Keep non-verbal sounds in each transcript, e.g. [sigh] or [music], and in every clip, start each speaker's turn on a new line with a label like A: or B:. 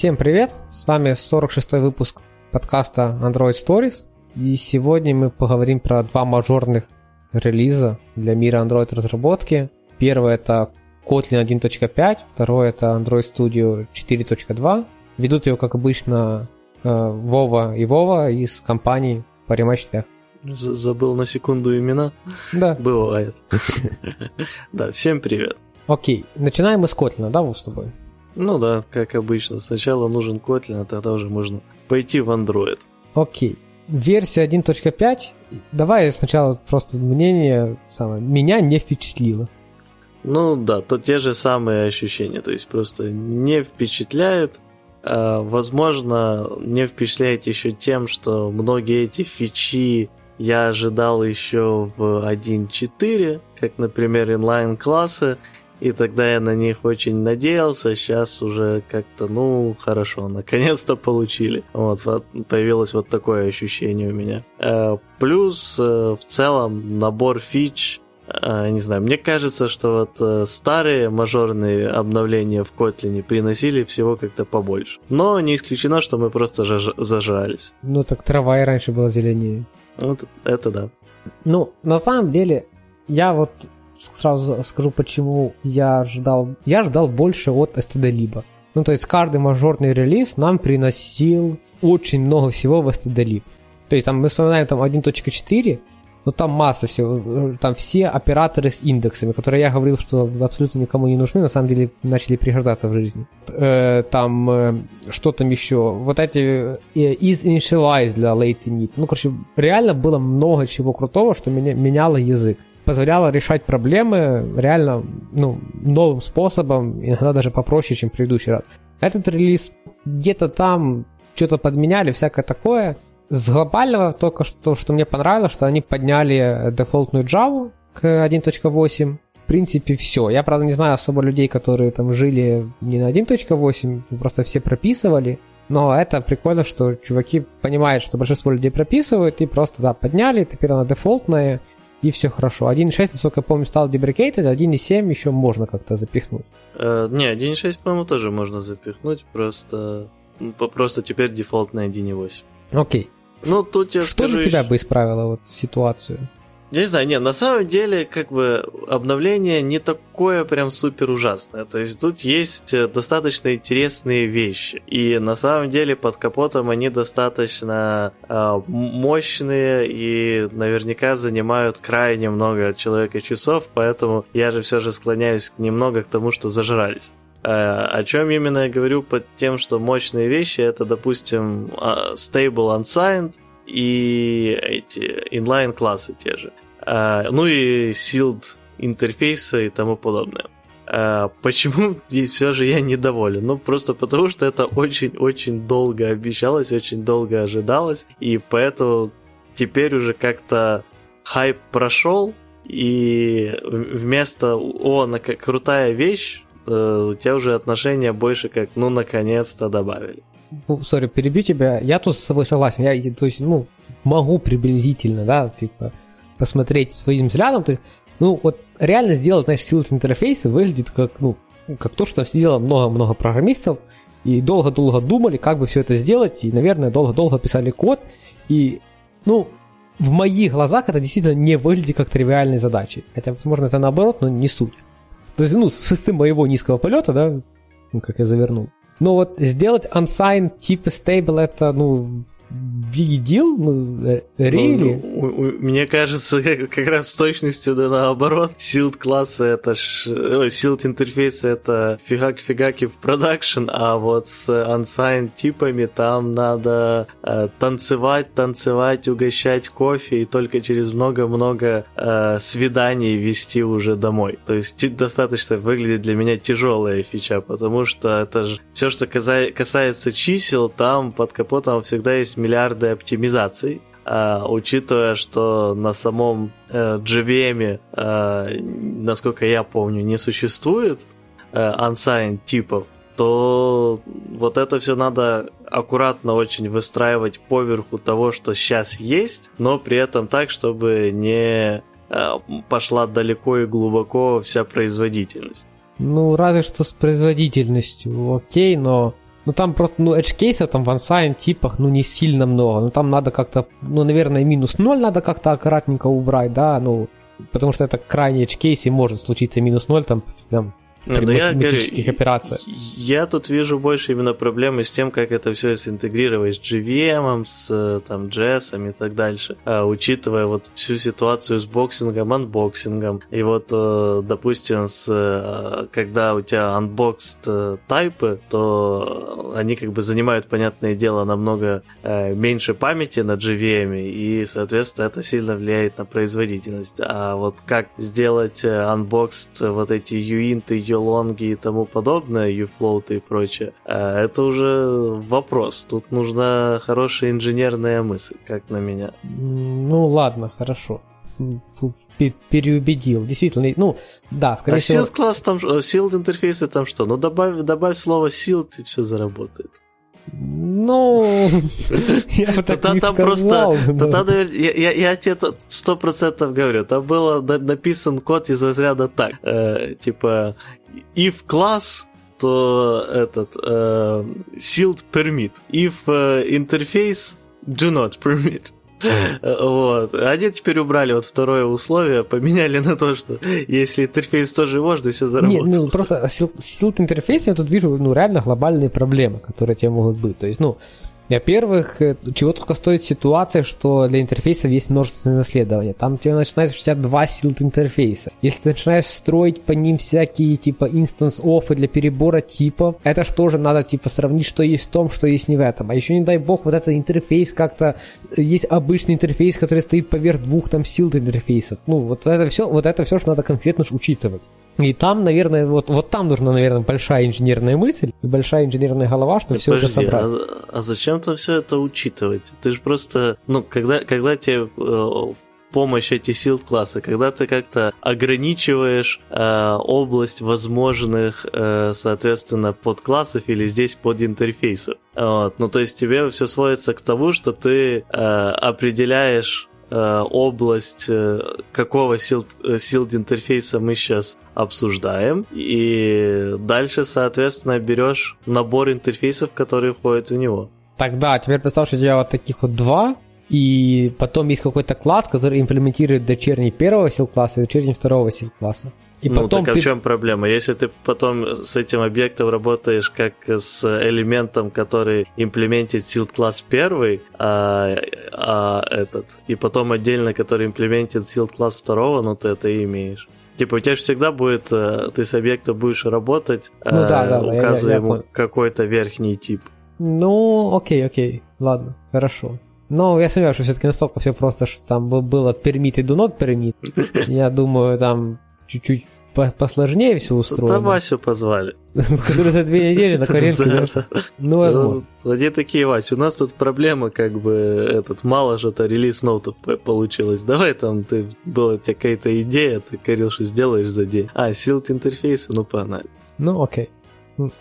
A: Всем привет! С вами 46-й выпуск подкаста Android Stories. И сегодня мы поговорим про два мажорных релиза для мира Android разработки. Первый это Kotlin 1.5, второй это Android Studio 4.2. Ведут его, как обычно, э, Вова и Вова из компании по ремачтах.
B: Забыл на секунду имена.
A: Да. [laughs]
B: Бывает. [laughs] Да, всем привет.
A: Окей, начинаем мы с Kotlin, да, Вов, с тобой?
B: Ну да, как обычно. Сначала нужен Kotlin, а тогда уже можно пойти в Android.
A: Окей. Версия 1.5. Давай сначала просто мнение самое. Меня не впечатлило.
B: Ну да, то те же самые ощущения. То есть просто не впечатляет. А, возможно, не впечатляет еще тем, что многие эти фичи я ожидал еще в 1.4, как, например, инлайн-классы, и тогда я на них очень надеялся, сейчас уже как-то, ну, хорошо, наконец-то получили. Вот, появилось вот такое ощущение у меня. Э, плюс, э, в целом, набор фич, э, не знаю, мне кажется, что вот старые мажорные обновления в Kotlin приносили всего как-то побольше. Но не исключено, что мы просто зажрались.
A: Ну, так трава и раньше была зеленее.
B: Вот это да.
A: Ну, на самом деле, я вот сразу скажу, почему я ждал. Я ждал больше от STD-либо. Ну, то есть каждый мажорный релиз нам приносил очень много всего в STD-либ. То есть там мы вспоминаем там 1.4, но там масса всего, там все операторы с индексами, которые я говорил, что абсолютно никому не нужны, на самом деле начали пригождаться в жизни. Э, там, э, что там еще, вот эти э, is initialize для late init. Ну, короче, реально было много чего крутого, что меня, меняло язык позволяло решать проблемы реально ну, новым способом, иногда даже попроще, чем предыдущий раз. Этот релиз где-то там что-то подменяли, всякое такое. С глобального только что, что мне понравилось, что они подняли дефолтную Java к 1.8. В принципе, все. Я, правда, не знаю особо людей, которые там жили не на 1.8, просто все прописывали. Но это прикольно, что чуваки понимают, что большинство людей прописывают, и просто, да, подняли, теперь она дефолтная, и все хорошо. 1.6, насколько я помню, стал deprecated, 1.7 еще можно как-то запихнуть.
B: Э, не, 1.6, по-моему, тоже можно запихнуть, просто, просто теперь дефолтная 1.8.
A: Окей.
B: Ну, тут я
A: Что
B: скажу
A: для тебя
B: еще...
A: бы исправило вот ситуацию?
B: Я не знаю, нет, на самом деле, как бы, обновление не такое прям супер ужасное. То есть тут есть э, достаточно интересные вещи. И на самом деле под капотом они достаточно э, мощные и наверняка занимают крайне много человека часов, поэтому я же все же склоняюсь немного к тому, что зажрались. Э, о чем именно я говорю под тем, что мощные вещи, это, допустим, uh, Stable Unsigned, и эти inline классы те же. А, ну и sealed интерфейсы и тому подобное. А, почему [laughs] все же я недоволен? Ну, просто потому что это очень-очень долго обещалось, очень долго ожидалось, и поэтому теперь уже как-то хайп прошел, и вместо «О, крутая вещь», э, у тебя уже отношения больше как «Ну, наконец-то добавили».
A: Ну, сори, перебью тебя. Я тут с собой согласен. Я, то есть, ну, могу приблизительно, да, типа, посмотреть своим взглядом. То есть, ну, вот реально сделать, знаешь, силы интерфейса выглядит как, ну, как то, что сделало много-много программистов, и долго-долго думали, как бы все это сделать, и, наверное, долго-долго писали код, и, ну, в моих глазах это действительно не выглядит как тривиальные задачи. Хотя, возможно, это наоборот, но не суть. То есть, ну, с моего низкого полета, да, ну, как я завернул. Но вот сделать unsigned типа stable это, ну, big deal? Really?
B: Ну, ну, мне кажется, как, [laughs] как раз с точностью да наоборот. Sealed классы это ж... Ой, sealed интерфейсы это фигак-фигаки в продакшн, а вот с unsigned типами там надо э, танцевать, танцевать, угощать кофе и только через много-много э, свиданий вести уже домой. То есть достаточно выглядит для меня тяжелая фича, потому что это же все, что касается чисел, там под капотом всегда есть миллиарды оптимизаций, Uh, учитывая, что на самом uh, JVM, uh, насколько я помню, не существует uh, unsigned типов, то вот это все надо аккуратно очень выстраивать поверху того, что сейчас есть, но при этом так, чтобы не пошла далеко и глубоко вся производительность.
A: Ну, разве что с производительностью, окей, но Ну там просто, ну, edge кейсов там в unsigned типах, ну, не сильно много. Ну там надо как-то, ну, наверное, минус 0 надо как-то аккуратненько убрать, да, ну, потому что это крайний edge кейс и может случиться минус 0, там, там
B: не, ну я говорю,
A: операциях.
B: Я тут вижу больше именно проблемы с тем, как это все синтегрировать с JVM, с там, JS и так дальше, а, учитывая вот всю ситуацию с boxing ом, unboxing ом. И вот, э, допустим, с, э, когда у тебя unboxed э, тайпы, то они как бы занимают, понятное дело, намного меньше памяти на JVM, и, соответственно, это сильно влияет на производительность. А вот как сделать unboxed вот эти юинты, Елонги и тому подобное, Юфлоуты и прочее, а это уже вопрос. Тут нужна хорошая инженерная мысль, как на меня.
A: Ну ладно, хорошо переубедил. Действительно, ну, да, скорее
B: а
A: всего...
B: Sealed класс там, Sealed интерфейсы там что? Ну, добавь, добавь слово Sealed, и все заработает.
A: Ну, [laughs] я бы так не сказал.
B: Я тебе сто процентов говорю, там было написан код из разряда так, э, типа, if класс то этот uh, sealed permit. If uh, interface do not permit. [laughs] Вот. Они теперь убрали вот второе условие, поменяли на то, что если интерфейс тоже можно, все заработает.
A: Нет, ну просто силд интерфейс я тут вижу ну, реально глобальные проблемы, которые тебе могут быть. То есть, ну, во-первых, э, чего только стоит ситуация, что для интерфейсов есть множественное наследование. Там тебе начинается у тебя два силд интерфейса. Если ты начинаешь строить по ним всякие типа инстанс оффы для перебора типов, это же тоже надо типа сравнить, что есть в том, что есть не в этом. А еще не дай бог, вот этот интерфейс как-то э, есть обычный интерфейс, который стоит поверх двух там силд интерфейсов. Ну, вот это все, вот это все, что надо конкретно учитывать. И там, наверное, вот, вот там нужна, наверное, большая инженерная мысль и большая инженерная голова, чтобы все это собрать.
B: А, а зачем то все это учитывать? Ты же просто, ну, когда, когда тебе э, помощь эти сил класса, когда ты как-то ограничиваешь э, область возможных, э, соответственно, подклассов или здесь под интерфейсов. Вот. Ну, то есть тебе все сводится к тому, что ты э, определяешь область, э, какого силд, силд интерфейса мы сейчас обсуждаем, и дальше, соответственно, берешь набор интерфейсов, которые входят в него.
A: Тогда, теперь представь, что у тебя вот таких вот два, и потом есть какой-то класс, который имплементирует дочерний первого сил-класса и дочерний второго сил-класса.
B: И ну, потом так а ты... в чем проблема? Если ты потом с этим объектом работаешь как с элементом, который имплементит силд класс первый, а, а этот, и потом отдельно, который имплементит силд класс второго, ну ты это и имеешь. Типа у тебя же всегда будет, э, ты с объектом будешь работать, ну, да, да, указывая я, я, я ему какой-то верхний тип.
A: Ну, окей, окей, ладно, хорошо. Но я сомневаюсь, что все-таки настолько все просто, что там было permit и do not permit. [laughs] Я думаю, там чуть-чуть посложнее все устроено.
B: Да Васю позвали. [laughs]
A: Который за две недели на коленке. Ну, возможно.
B: Они такие, Вася, у нас тут проблема, как бы, этот, мало же-то релиз ноутов получилось. Давай там, ты, была у тебя какая-то идея, ты, Кирилл, сделаешь за день. А, силт интерфейса, ну, погнали.
A: Ну, окей.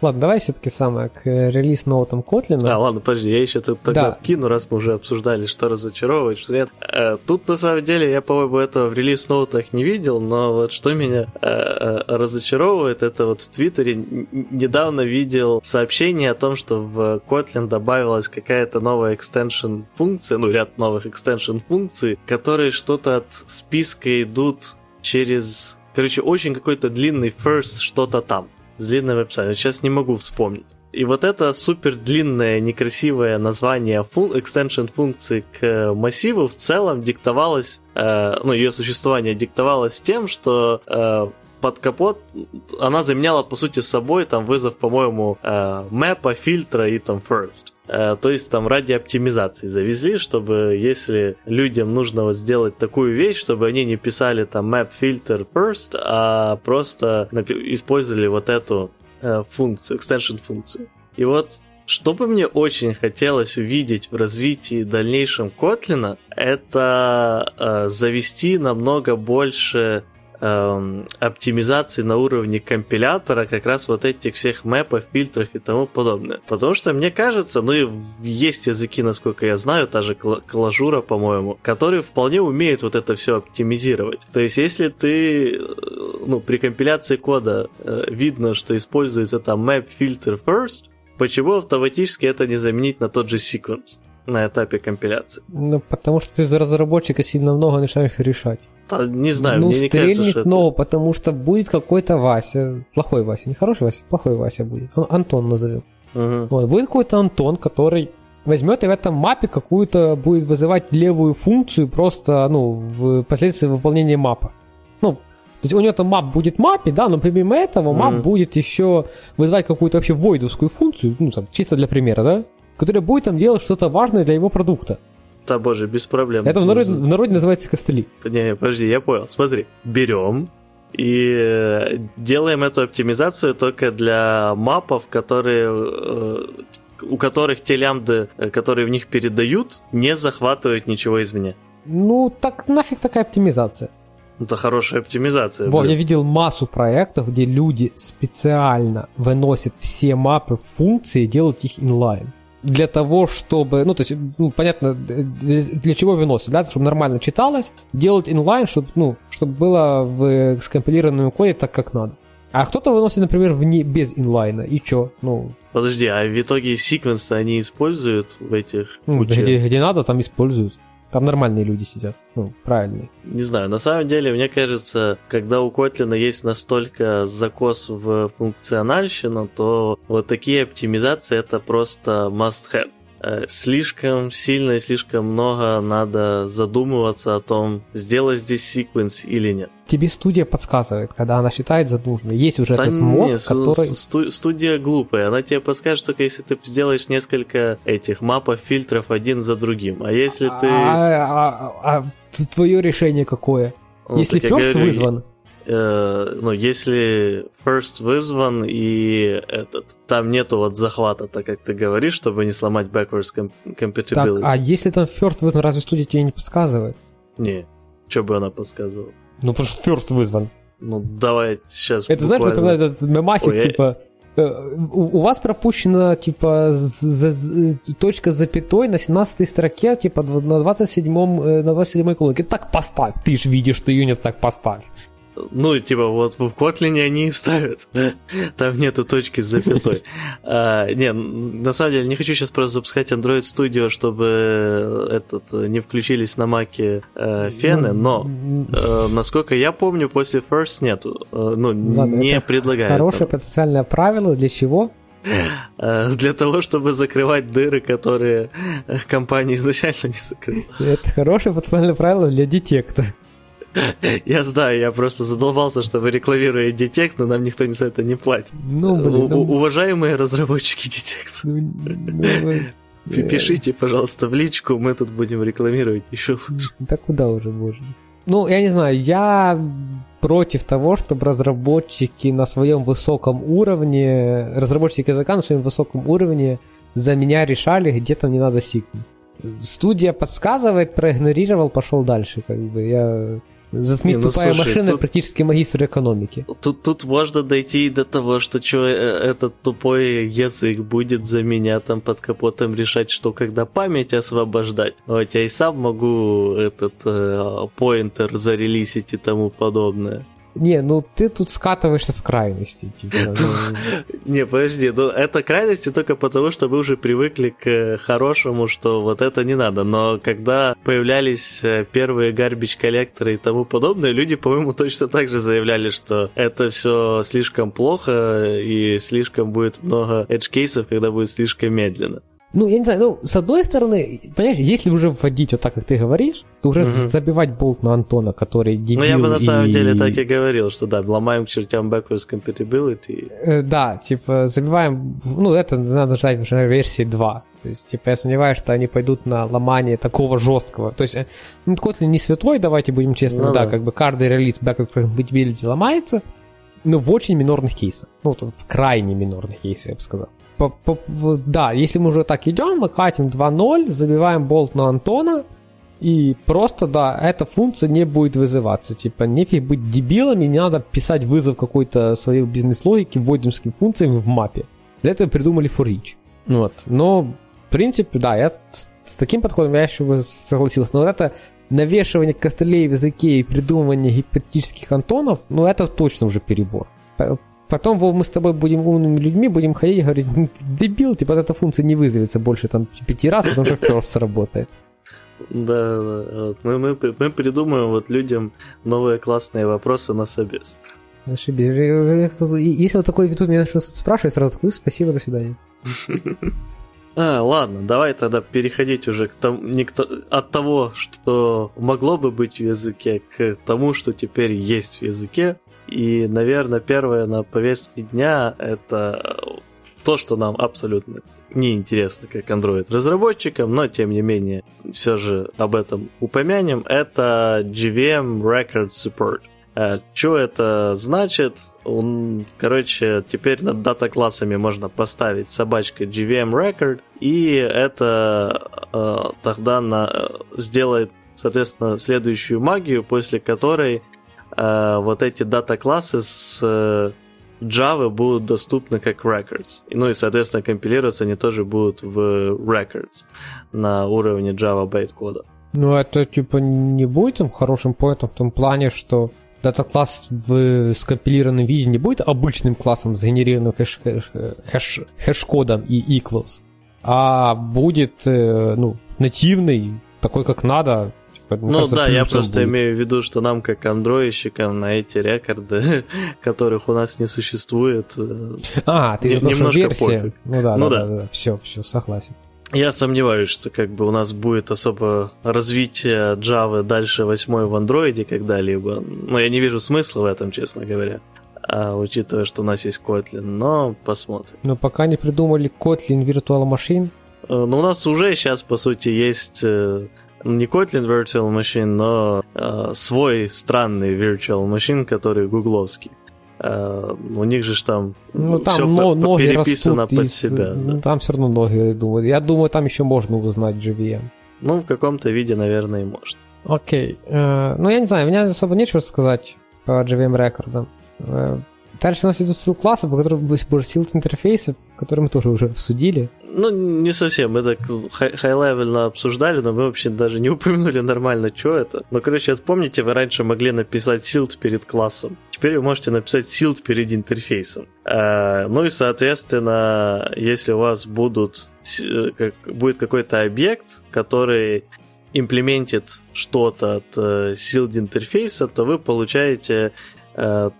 A: Ладно, давай все-таки самое к релиз ноутам Kotlin.
B: А, ладно, подожди, я еще тогда да. вкину, раз мы уже обсуждали, что разочаровывает, что нет. Э, тут, на самом деле, я, по-моему, этого в релиз ноутах не видел, но вот что меня э, э, разочаровывает, это вот в Твиттере недавно видел сообщение о том, что в Kotlin добавилась какая-то новая экстеншн функция, ну, ряд новых экстеншн функций, которые что-то от списка идут через Короче, очень какой-то длинный first что-то там с длинным описанием. Сейчас не могу вспомнить. И вот это супер длинное, некрасивое название фун- extension функции к массиву в целом диктовалось, э, ну, ее существование диктовалось тем, что э, под капот она заменяла, по сути, собой там вызов, по-моему, э, мэпа, фильтра и там first. Э, то есть там ради оптимизации завезли, чтобы если людям нужно вот сделать такую вещь, чтобы они не писали там map filter first, а просто использовали вот эту э, функцию, extension функцию. И вот что бы мне очень хотелось увидеть в развитии дальнейшем Котлина, это э, завести намного больше эм, оптимизации на уровне компилятора как раз вот этих всех мэпов, фильтров и тому подобное. Потому что мне кажется, ну и есть языки, насколько я знаю, та же клажура, по-моему, которые вполне умеют вот это все оптимизировать. То есть если ты, э, ну, при компиляции кода э, видно, что используется там map filter first, почему автоматически это не заменить на тот же секвенс на этапе компиляции?
A: Ну, потому что ты за разработчика сильно много начинаешь решать.
B: Да, не знаю,
A: ну,
B: мне не кажется, что это...
A: потому что будет какой-то Вася, плохой Вася, не хороший Вася, плохой Вася будет, Ан- Антон назовем.
B: Мгм.
A: Вот, будет какой-то Антон, который возьмет и в этом мапе какую-то будет вызывать левую функцию просто, ну, в последствии выполнения мапа. Ну, то есть у него там мап будет мапе, да, но помимо этого мап
B: Мгм.
A: будет еще вызывать какую-то вообще войдовскую функцию, ну, там, чисто для примера, да, которая будет там делать что-то важное для его продукта.
B: Да, боже, без проблем.
A: Это в народе, в народе называется костыли.
B: Не, подожди, я понял. Смотри, берем и э, делаем эту оптимизацию только для мапов, которые э, у которых те лямбды, э, которые в них передают, не захватывают ничего извне.
A: Ну, так нафиг такая оптимизация.
B: Это хорошая оптимизация.
A: Во,
B: блин.
A: я видел массу проектов, где люди специально выносят все map ы функции и делают их inline. Для того, чтобы, ну, то есть, ну, понятно, для, чего выносят, да, чтобы нормально читалось, делать inline, чтобы, ну, чтобы было в скомпилированном коде так, как надо. А кто-то выносит, например, вне, без inline а, и чё? Ну,
B: Подожди, а в итоге sequence они используют в этих
A: ну где, где надо, там используют. Там нормальные люди сидят, ну, правильные.
B: Не знаю, на самом деле, мне кажется, когда у Котлина есть настолько закос в функциональщину, то вот такие оптимизации это просто must-have. Э, Слишком сильно и слишком много надо задумываться о том, сделать здесь секвенс или нет.
A: Тебе студия подсказывает, когда она считает за нужное. Есть уже
B: Да
A: этот
B: не,
A: мозг, который...
B: сту- студия глупая, она тебе подскажет только если ты сделаешь несколько этих мапов, фильтров один за другим. А если ты...
A: А, а- а твое решение какое?
B: ну,
A: Если
B: говорю,
A: вызван,
B: э, ну, если first вызван и этот, там нету вот захвата, так как ты говоришь, чтобы не сломать backwards com-
A: так,
B: compatibility.
A: а если там first вызван, разве студия тебе не подсказывает?
B: Не, что бы она подсказывала?
A: Ну, потому что first вызван.
B: Ну, давай сейчас
A: Это, знаешь, напоминает этот мемасик,
B: Ой, я-
A: типа, э, у, вас пропущена, типа, з- з- з- точка с запятой на 17 строке, типа, на 27-м, э, на 27-й колонке. Так поставь, ты ж видишь, что нет, так поставь.
B: Ну, типа, вот в Котлине они и ставят. Там нету точки с запятой. А, не, на самом деле, не хочу сейчас просто запускать Android Studio, чтобы этот, э, не включились на маке э, фены, но Э, насколько я помню, после First нету. Э, ну,
A: Ладно,
B: не предлагают.
A: Хорошее
B: там.
A: потенциальное правило для чего?
B: Э, для того, чтобы закрывать дыры, которые э, компания изначально не закрыла.
A: Это хорошее потенциальное правило для детекта. [laughs]
B: Я знаю, я просто задолбался, чтобы рекламируя Detect, но нам никто за это не платит.
A: Ну, блин, ну,
B: уважаемые разработчики Detect,
A: ну, вы- [laughs]
B: пи- пишите, пожалуйста, в личку, мы тут будем рекламировать еще лучше.
A: Да куда уже, боже. Ну, я не знаю, я против того, чтобы разработчики на своем высоком уровне, разработчики языка на своем высоком уровне за меня решали, где там не надо секвенс. Студия подсказывает, проигнорировал, пошел дальше. Как бы я Затмить
B: ну,
A: тупая
B: слушай,
A: машина
B: тут-
A: практически магистр экономики.
B: Тут, тут можно дойти и до того, что чё, э, этот тупой язык будет за меня там под капотом решать, что когда память освобождать. Вот я и сам могу этот э, поинтер зарелисить и тому подобное.
A: Не, ну ты тут скатываешься в крайности. Типа, [laughs]
B: Не, подожди, ну это крайности только потому, что мы уже привыкли к э, хорошему, что вот это не надо. Но когда появлялись э, первые гарбич коллекторы и тому подобное, люди, по-моему, [laughs] точно так же заявляли, что это все слишком плохо и слишком будет много edge-кейсов, когда будет слишком медленно.
A: Ну, я не знаю, ну, с одной стороны, понимаешь, если уже вводить вот так, как ты говоришь, то уже
B: Мгм.
A: забивать болт на Антона, который дебил
B: Ну, я бы на самом
A: и-
B: деле так и говорил, что да, ломаем к чертям backwards compatibility.
A: Э, Да, типа, забиваем, ну, это надо ждать уже версии 2. То есть, типа, я сомневаюсь, что они пойдут на ломание такого жесткого. То есть, э, ну, Kotlin не святой, давайте будем честными,
B: Ну
A: да,
B: да.
A: как бы каждый релиз backwards compatibility ломается, но в очень минорных кейсах. Ну, в крайне минорных кейсах, я бы сказал. По- по- да, если мы уже так идем, мы катим 2.0, забиваем болт на Антона, и просто, да, эта функция не будет вызываться. Типа, нефиг быть дебилами, не надо писать вызов какой-то своей бизнес-логики вводимским функциям в мапе. Для этого придумали for each. Вот. Но, в принципе, да, я с таким подходом я еще бы согласился. Но вот это навешивание костылей в языке и придумывание гипотетических антонов, ну, это точно уже перебор. Потом, Вов, мы с тобой будем умными людьми, будем ходить и говорить, дебил, типа эта функция не вызовется больше там пяти раз, потому что first сработает.
B: Да, да. Вот. Мы, мы, мы придумаем вот людям новые классные вопросы на собес.
A: Если вот такой YouTube меня что-то спрашивает, сразу такой, спасибо, до свидания. [laughs]
B: А, ладно, давай тогда переходить уже к тому, не к, от того, что могло бы быть в языке, к тому, что теперь есть в языке. И, наверное, первое на повестке дня это то, что нам абсолютно неинтересно как Android-разработчикам, но тем не менее все же об этом упомянем, это GVM Record Support. Э, что это значит? Он, короче, теперь над дата-классами можно поставить собачка GVM Record, и это э, тогда на, э, сделает, соответственно, следующую магию, после которой э, вот эти дата-классы с э, Java будут доступны как records. Ну и, соответственно, компилироваться они тоже будут в records на уровне Java байт-кода.
A: Ну, это типа не будет там хорошим point ом в том плане, что data-класс в скомпилированном виде не будет обычным классом, сгенерированным хэш, хэш, хэш-кодом и equals, а будет э, ну, нативный, такой как надо,
B: типа, ну кажется, да, я просто будет. имею в виду, что нам, как андроидщикам, на эти рекорды, [laughs] которых у нас не существует,
A: э, а, ты же немножко версия. пофиг. Ну да, ну, да, да, да, да, все, все, согласен.
B: Я сомневаюсь, что как бы у нас будет особо развитие Java дальше 8 в андроиде когда-либо. Но я не вижу смысла в этом, честно говоря. А, учитывая, что у нас есть Kotlin, но посмотрим.
A: Но пока не придумали Kotlin Virtual Machine.
B: Э, ну, у нас уже сейчас, по сути, есть э, не Kotlin Virtual Machine, но э, свой странный Virtual Machine, который гугловский. Uh, у них же там,
A: ну, там все но, по- ноги переписано под из, себя. Ну, да. Там все равно ноги, я думаю. Я думаю, там еще можно узнать GVM.
B: Ну, в каком-то виде, наверное, и можно.
A: Окей. Uh, ну, я не знаю, у меня особо нечего сказать по GVM рекордам. Uh, Дальше у нас идут ссыл классы, по которым будет силд интерфейсы, которые мы тоже уже обсудили.
B: Ну, не совсем. Мы так хай-левельно обсуждали, но мы вообще даже не упомянули нормально, что это. Но, короче, помните, вы раньше могли написать силд перед классом. Теперь вы можете написать силд перед интерфейсом. А, ну и, соответственно, если у вас будут, э, будет какой-то объект, который имплементит что-то от э, интерфейса, то вы получаете Э,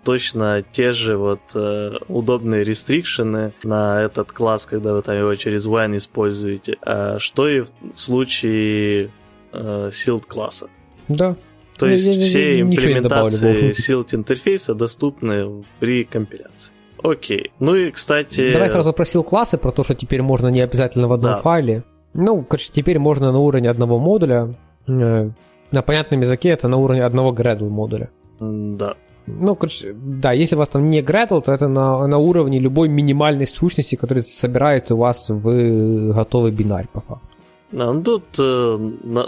B: точно те же вот э, удобные рестрикшены на этот класс, когда вы там его через when используете, э, что и в случае sealed класса.
A: Да.
B: То есть я, все я, имплементации sealed интерфейса доступны при компиляции. Окей. Ну и, кстати...
A: Давай сразу про seal классы, про то, что теперь можно не обязательно в одном да. файле. Ну, короче, теперь можно на уровне одного модуля. На понятном языке это на уровне одного Gradle модуля.
B: Да.
A: Ну, короче, да, если у вас там не Gradle, то это на, на уровне любой минимальной сущности, которая собирается у вас в готовый бинарь, по факту.
B: А, ну, тут э, на,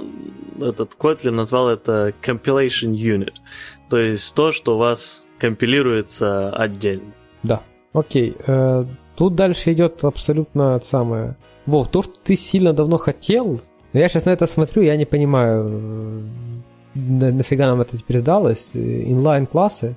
B: этот Kotlin назвал это compilation unit, то есть то, что у вас компилируется отдельно.
A: Да, окей. Э, тут дальше идет абсолютно самое... Вов, то, что ты сильно давно хотел, я сейчас на это смотрю, я не понимаю, на, нафига нам это теперь сдалось? Инлайн-классы?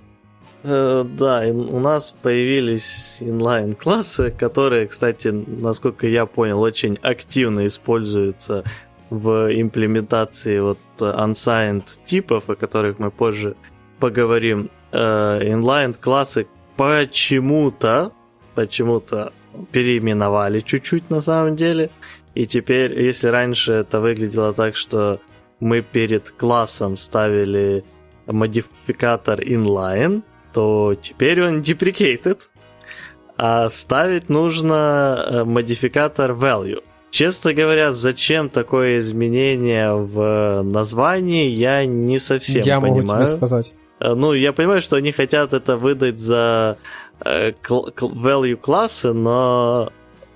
B: Э, да, у нас появились инлайн-классы, которые, кстати, насколько я понял, очень активно используются в имплементации вот unsigned типов, о которых мы позже поговорим. Inline-классы э, почему-то, почему-то переименовали чуть-чуть на самом деле. И теперь, если раньше это выглядело так, что мы перед классом ставили модификатор inline, то теперь он deprecated, а ставить нужно э, модификатор value. Честно говоря, зачем такое изменение в названии, я не совсем я понимаю. Могу тебе
A: сказать.
B: Э, ну, я понимаю, что они хотят это выдать за э, value классы, но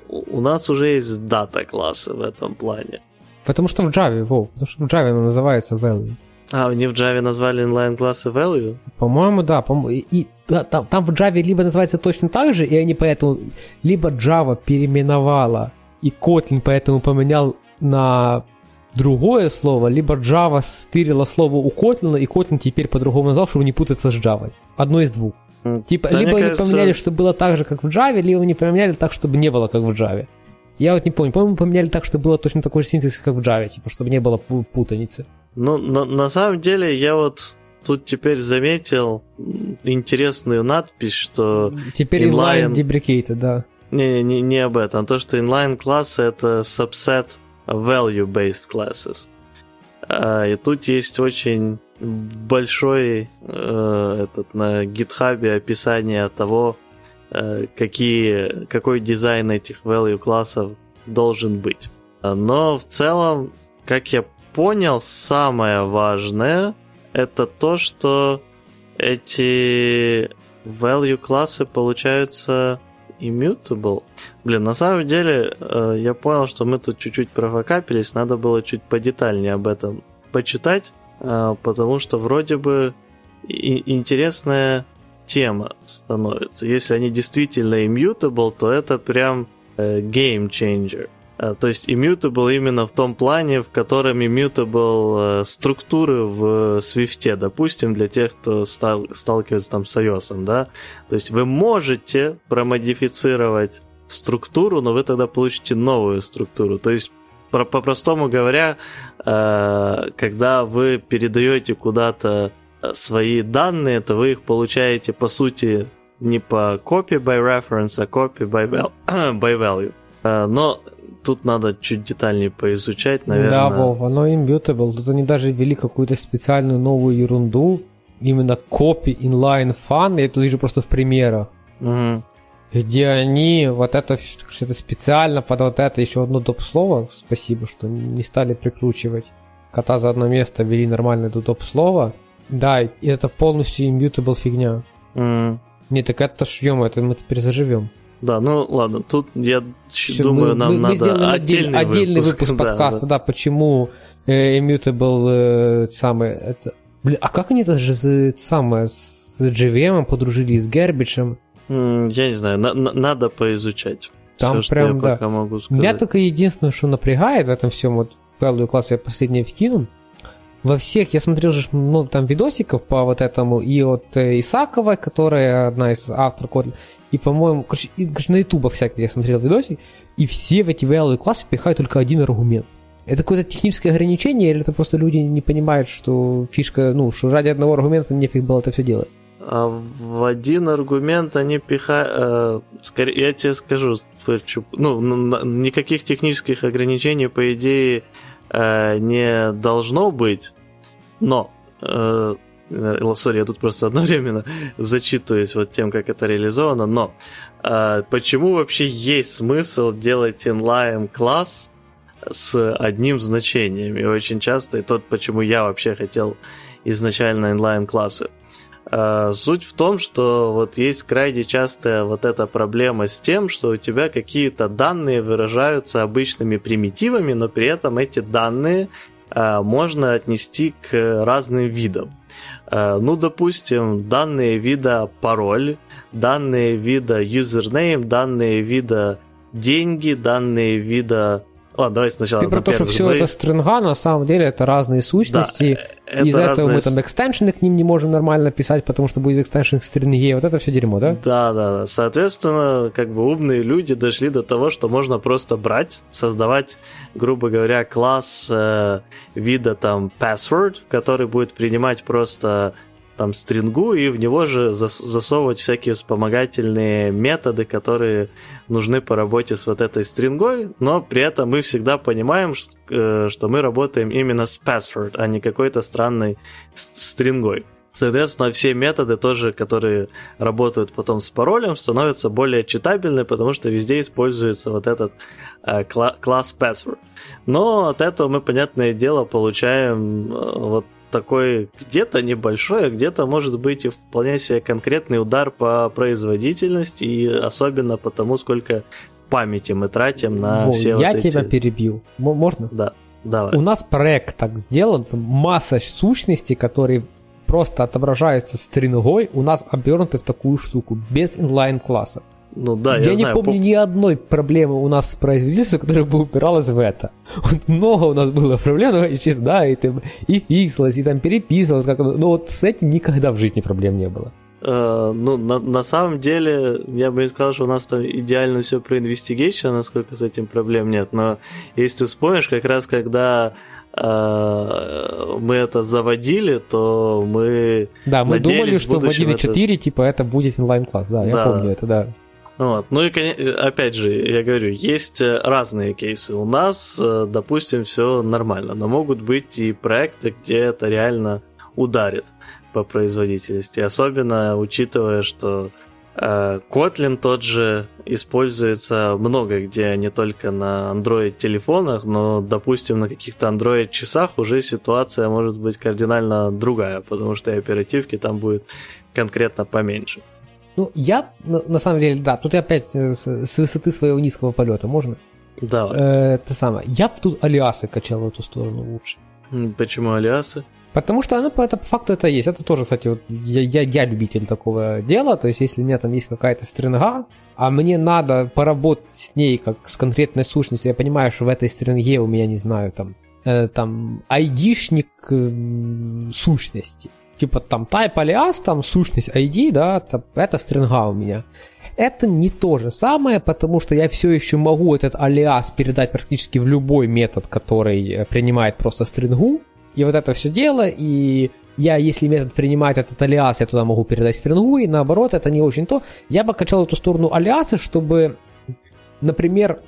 B: у нас уже есть дата классы в этом плане.
A: Потому что в Java, Вов, потому что в Java она называется value.
B: А, они в Java назвали inline классы value?
A: По-моему, да. По и, да там, там в Java либо называется точно так же, и они поэтому... Либо Java переименовала, и Kotlin поэтому поменял на другое слово, либо Java стырила слово у Kotlin, и Kotlin теперь по-другому назвал, чтобы не путаться с Java. Одно из двух. Типа, да, либо они кажется... поменяли, чтобы было так же, как в Java, либо они поменяли так, чтобы не было, как в Java. Я вот не помню, по-моему, поменяли так, чтобы было точно такой же синтез, как в Java, типа, чтобы не было путаницы.
B: Ну, на, на самом деле, я вот тут теперь заметил интересную надпись, что...
A: Теперь inline, inline deprecated, да.
B: Не, не, не об этом. То, что inline классы это subset value-based classes. А, и тут есть очень большой э, этот на GitHub описание того, какие, какой дизайн этих value классов должен быть. Но в целом, как я понял, самое важное это то, что эти value классы получаются immutable. Блин, на самом деле, э, я понял, что мы тут чуть-чуть провокапились, надо было чуть подетальнее об этом почитать, э, потому что вроде бы интересная тема становится. Если они действительно immutable, то это прям э, game changer. Э, то есть immutable именно в том плане, в котором immutable э, структуры в Swift, допустим, для тех, кто стал, сталкивается там с iOS, да. То есть вы можете промодифицировать структуру, но вы тогда получите новую структуру. То есть по-простому говоря, э, когда вы передаете куда-то свои данные, то вы их получаете по сути не по copy by reference, а copy by, [clears throat] by value. Но тут надо чуть детальнее поизучать, наверное.
A: Да, Вов, оно immutable. Тут они даже ввели какую-то специальную новую ерунду, именно copy inline fun, я тут вижу просто в примерах. Угу. Где они вот это что-то специально под вот это еще одно доп. слово, спасибо, что не стали прикручивать. Кота за одно место ввели нормальное доп. слово. Да, и это полностью immutable фигня. Mm. Не, так это ж, это мы теперь заживем.
B: Да, ну ладно, тут я Все, думаю, мы, нам мы, надо мы отдельный,
A: отдельный выпуск, выпуск [laughs] подкаста, да, да. да почему э, Immutable э, самый, это, блин, а как они это же самое с GVM подружились с Гербичем?
B: Я не знаю, на, на, надо поизучать.
A: Там Все, прям, да. Пока могу сказать. Меня только единственное, что напрягает в этом всем, вот пятую класс я последнее вкинул, во всех, я смотрел же много там видосиков по вот этому, и от э, Исаковой, которая одна из авторов и, по-моему, короче, и, короче, на ютубах всякие я смотрел видосик, и все в эти value классы пихают только один аргумент. Это какое-то техническое ограничение, или это просто люди не понимают, что фишка, ну, что ради одного аргумента нефиг было это все делать?
B: А в один аргумент они пихают... Э, скорее, я тебе скажу, ну, никаких технических ограничений, по идее, э, не должно быть, но э, я тут просто одновременно [laughs] зачитываюсь вот тем, как это реализовано, но э, почему вообще есть смысл делать inline класс с одним значением? И очень часто, и тот, почему я вообще хотел изначально inline классы. Э, суть в том, что вот есть крайне частая вот эта проблема с тем, что у тебя какие-то данные выражаются обычными примитивами, но при этом эти данные э, можно отнести к разным видам. Э, ну, допустим, данные вида пароль, данные вида username, данные вида деньги, данные вида Ладно, давай сначала.
A: Ты про то, что все это стринга, на самом деле это разные сущности. Да, Из-за разные... этого мы там экстеншены к ним не можем нормально писать, потому что будет экстеншн к стринге. Вот это все дерьмо, да?
B: Да, да, да. Соответственно, как бы умные люди дошли до того, что можно просто брать, создавать, грубо говоря, класс э, вида там password, который будет принимать просто там стрингу и в него же засовывать всякие вспомогательные методы, которые нужны по работе с вот этой стрингой, но при этом мы всегда понимаем, э, что мы работаем именно с password, а не какой-то странной стрингой. Соответственно, все методы тоже, которые работают потом с паролем, становятся более читабельны, потому что везде используется вот этот э, класс password. Но от этого мы, понятное дело, получаем э, вот такой где-то небольшой, а где-то может быть и вполне себе конкретный удар по производительности, и особенно по тому, сколько памяти мы тратим на Во, все
A: я
B: вот
A: эти... Я тебя перебью. Можно?
B: Да, давай.
A: У нас проект так сделан, масса сущностей, которые просто отображаются стрингой, у нас обернуты в такую штуку, без инлайн-классов.
B: Ну да,
A: я,
B: я
A: не
B: знаю,
A: помню пом... ни одной проблемы у нас с производительством, которая бы упиралась в это. Вот много у нас было проблем, ну, и да, и, там, и фиксилось, и там переписывалось, как но вот с этим никогда в жизни проблем не было.
B: Э, ну, на, на самом деле, я бы не сказал, что у нас там идеально все про инвестигейшн, насколько с этим проблем нет. Но если ты вспомнишь, как раз когда э, мы это заводили, то мы
A: Да, мы думали, что в 1.4 это... типа это будет онлайн-класс, да, я да. помню это, да.
B: Вот. Ну и, опять же, я говорю, есть э, разные кейсы. У нас, э, допустим, все нормально, но могут быть и проекты, где это реально ударит по производительности. Особенно учитывая, что э, Kotlin тот же используется много где, не только на Android-телефонах, но, допустим, на каких-то Android-часах уже ситуация может быть кардинально другая, потому что и оперативки там будет конкретно поменьше.
A: Ну, я, на, самом деле, да, тут я опять э, с, с высоты своего низкого полета, можно?
B: Да.
A: Э, это самое. Я бы тут алиасы качал в эту сторону лучше.
B: Почему алиасы?
A: Потому что, ну, это, по факту это есть. Это тоже, кстати, вот я, я, я любитель такого дела. То есть, если у меня там есть какая-то стринга, а мне надо поработать с ней как с конкретной сущностью, я понимаю, что в этой стринге у меня, не знаю, там, э, там, айдишник э, сущности типа там type alias, там сущность ID, да, это стринга у меня. Это не то же самое, потому что я все еще могу этот алиас передать практически в любой метод, который э, принимает просто стрингу. И вот это все дело, и я, если метод принимает этот алиас, я туда могу передать стрингу, и наоборот, это не очень то. Я бы качал эту сторону алиаса, чтобы, например,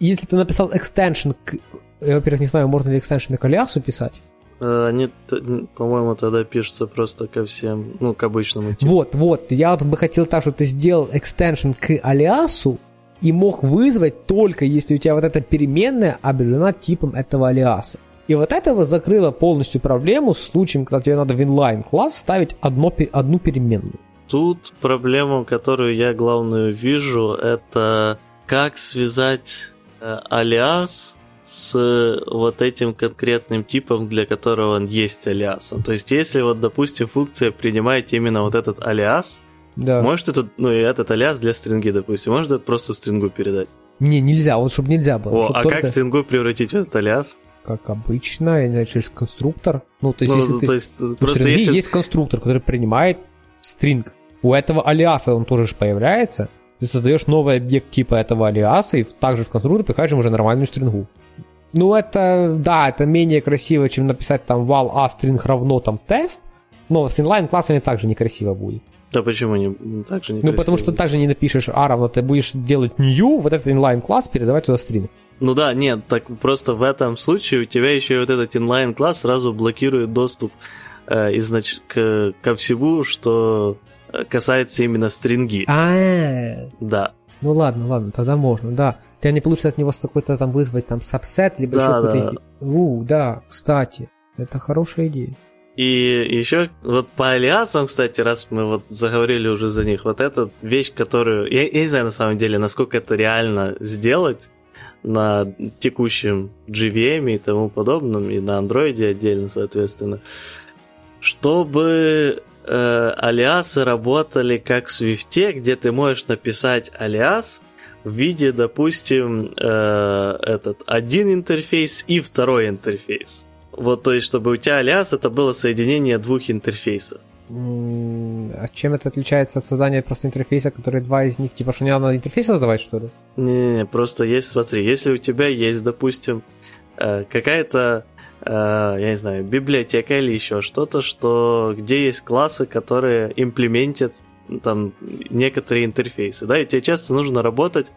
A: если ты написал к... Я, во-первых, не знаю, можно ли extension к алиасу писать.
B: Э, они, по-моему, тогда пишутся просто ко всем, ну, к обычному
A: типу. Вот, вот, я вот бы хотел так, чтобы ты сделал экстеншн к алиасу и мог вызвать только если у тебя вот эта переменная объявлена типом этого алиаса. И вот этого закрыло полностью проблему с случаем, когда тебе надо в inline класс ставить одно, одну переменную.
B: Тут проблему, которую я главную вижу, это как связать э, алиас с вот этим конкретным типом, для которого он есть алиасом. То есть, если вот, допустим, функция принимает именно вот этот алиас, да. может это, ну и этот алиас для стринги, допустим, может это просто стрингу передать?
A: Не, нельзя, вот чтобы нельзя было.
B: О, а только... как стрингу превратить в этот алиас?
A: Как обычно, я не знаю, через конструктор. Ну, то есть, ну, если то ты... есть, просто если... есть конструктор, который принимает стринг. У этого алиаса он тоже же появляется. Ты создаешь новый объект типа этого алиаса, и также в конструктор пихаешь уже нормальную стрингу. Ну, это, да, это менее красиво, чем написать там val a string равно там тест, но с inline классами также некрасиво будет.
B: Да почему не так же
A: не Ну, потому что также не напишешь a равно, ты будешь делать new, вот этот inline класс передавать туда стринг.
B: Ну да, нет, так просто в этом случае у тебя еще и вот этот inline класс сразу блокирует доступ э, изнач... к, ко всему, что касается именно стринги.
A: А,
B: да.
A: Ну ладно, ладно, тогда можно, да. Тебя не получится от него какой-то там вызвать там сабсет, либо да, еще какой-то... Да. У, да, кстати, это хорошая идея.
B: И еще вот по алиасам, кстати, раз мы вот заговорили уже за них, вот эта вещь, которую... Я, я не знаю на самом деле, насколько это реально сделать на текущем GVM и тому подобном, и на андроиде отдельно, соответственно, чтобы э, алиасы работали как в Swift, где ты можешь написать алиас в виде, допустим, э, этот один интерфейс и второй интерфейс. Вот, то есть, чтобы у тебя алиас это было соединение двух интерфейсов.
A: А чем это отличается от создания просто интерфейса, который два из них, типа, что не надо интерфейс создавать, что ли?
B: Не-не-не, просто есть, смотри, если у тебя есть, допустим, э, какая-то Э, я не знаю, библиотека или еще что-то, что где есть классы, которые имплементят там некоторые интерфейсы, да, и тебе часто нужно работать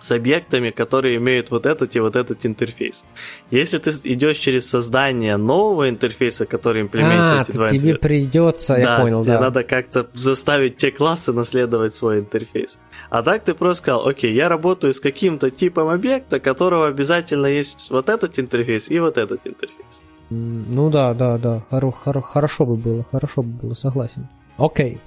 B: с объектами, которые имеют вот этот и вот этот интерфейс. Если ты идешь через создание нового интерфейса, который имплементирует а,
A: эти два тебе придется, да, я понял,
B: тебе
A: да.
B: надо как-то заставить те классы наследовать свой интерфейс. А так ты просто сказал, окей, я работаю с каким-то типом объекта, которого обязательно есть вот этот интерфейс и вот этот интерфейс.
A: Ну да, да, да, хоро- хоро- хорошо бы было, хорошо бы было, согласен. Окей.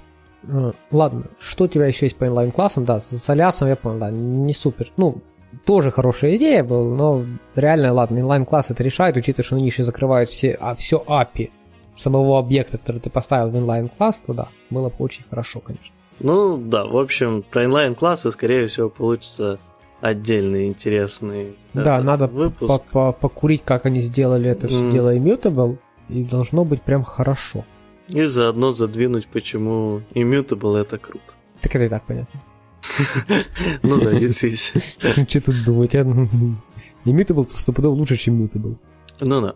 A: Э, ладно, что у тебя еще есть по inline-классам? Да, с alias ом я понял, да, не супер. Ну, тоже хорошая идея была, но реально, ладно, inline-класс это решает, учитывая, что они еще закрывают все, а, все API самого объекта, который ты поставил в inline-класс, то да, было бы очень хорошо, конечно.
B: Ну, да, в общем, про inline-классы, скорее всего, получится отдельный интересный
A: Да, надо
B: выпуск.
A: покурить, как они сделали это все mm. дело immutable, и должно быть прям хорошо.
B: И заодно задвинуть, почему Immutable это круто.
A: Так это и так понятно. [laughs]
B: Ну да, [laughs] если...
A: Что тут думать, а? Immutable стопудово лучше, чем Mutable.
B: Ну да.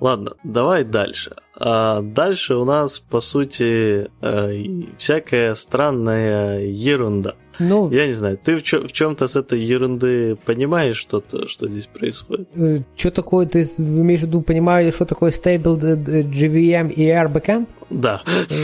B: Ладно, давай дальше. А дальше у нас, по сути, э, всякая странная ерунда. Ну, Я не знаю, ты в, чё- в чем-то с этой ерунды понимаешь что-то, что здесь происходит?
A: Э, что такое, ты имеешь в виду, понимаешь, что такое Stable JVM ER Backend?
B: Да.
A: Э,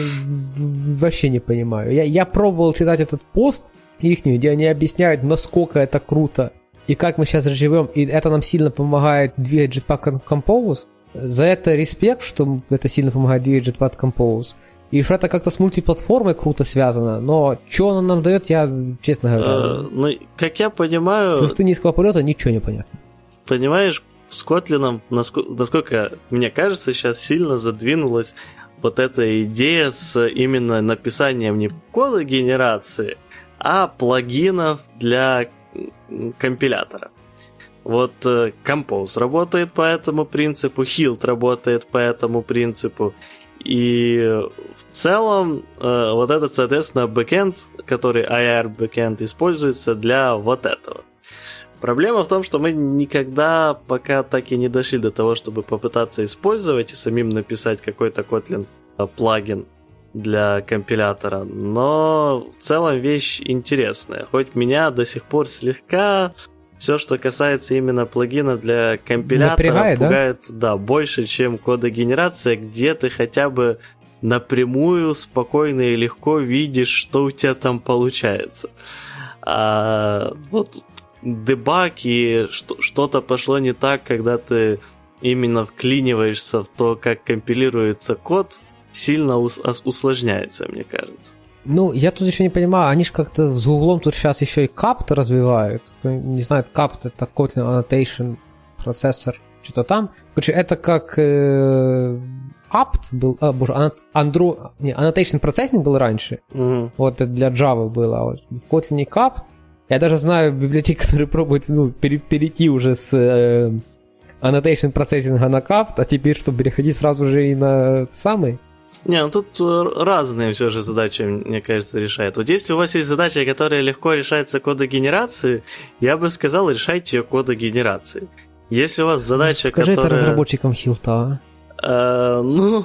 A: вообще не понимаю. Я, я пробовал читать этот пост их, где они объясняют, насколько это круто и как мы сейчас живем, и это нам сильно помогает двигать Jetpack Compose. За это респект, что это сильно помогает двигать Jetpack Compose. И что это как-то с мультиплатформой круто связано, но что оно нам дает, я, честно говоря...
B: Uh, ну, как я понимаю...
A: С высоты низкого полета ничего не понятно.
B: Понимаешь, с Котлином, насколько, насколько мне кажется, сейчас сильно задвинулась вот эта идея с именно написанием не кода генерации, а плагинов для компилятора. Вот э, Compose работает по этому принципу, Hilt работает по этому принципу. И в целом э, вот этот, соответственно, бэкенд, который IR бэкенд используется для вот этого. Проблема в том, что мы никогда пока так и не дошли до того, чтобы попытаться использовать и самим написать какой-то Kotlin э, плагин для компилятора. Но в целом вещь интересная. Хоть меня до сих пор слегка все, что касается именно плагина для компилятора, Напрягает, пугает, да? да, больше, чем кодогенерация, где ты хотя бы напрямую, спокойно и легко видишь, что у тебя там получается. А вот дебаг и что-то пошло не так, когда ты именно вклиниваешься в то, как компилируется код, сильно усложняется, мне кажется.
A: Ну, я тут еще не понимаю, они же как-то с Гуглом тут сейчас еще и CAPT развивают. Кто не знает, CAPT это Kotlin Annotation процессор, что-то там. Короче, это как э, apt был, а, боже, Andro, не, Annotation Processing был раньше. Mm-hmm. Вот это для Java было. А вот в Kotlin CAPT. Я даже знаю библиотеки, [laughs] которые пробуют ну, перейти уже с э, Annotation Processing на CAPT, а теперь, чтобы переходить сразу же и на самый.
B: Не, ну тут э, разные все же задачи, мне кажется, решает. Вот если у вас есть задача, которая легко решается кодогенерации, я бы сказал, решайте ее кодогенерации. Если у вас задача,
A: Скажи
B: которая...
A: это разработчикам хилта.
B: Uh, ну,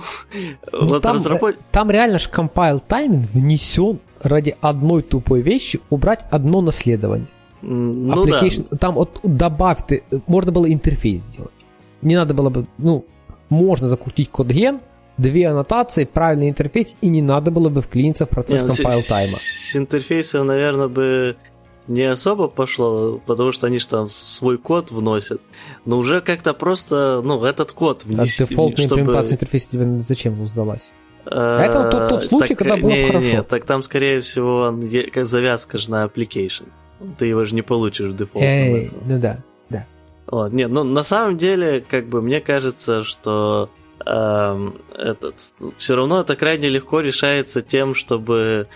A: ну, [laughs] вот там, разработ... там реально же compile тайминг внесен ради одной тупой вещи убрать одно наследование.
B: Ну Application,
A: да. Там вот добавь ты, можно было интерфейс сделать. Не надо было бы, ну, можно закрутить код ген, две аннотации, правильный интерфейс, и не надо было бы вклиниться в процесс compile тайма.
B: С, с интерфейсом, наверное, бы не особо пошло, потому что они же там свой код вносят, но уже как-то просто, ну, этот код
A: внести. А дефолтная чтобы... имплементация интерфейса тебе зачем сдалась? А это тот, тот случай,
B: так,
A: когда было
B: не,
A: хорошо.
B: Нет, так там, скорее всего, как завязка же на application. Ты его же не получишь в дефолтном. Эй,
A: ну да, да.
B: Вот, нет, ну на самом деле, как бы мне кажется, что этот, все равно это крайне легко решается тем, чтобы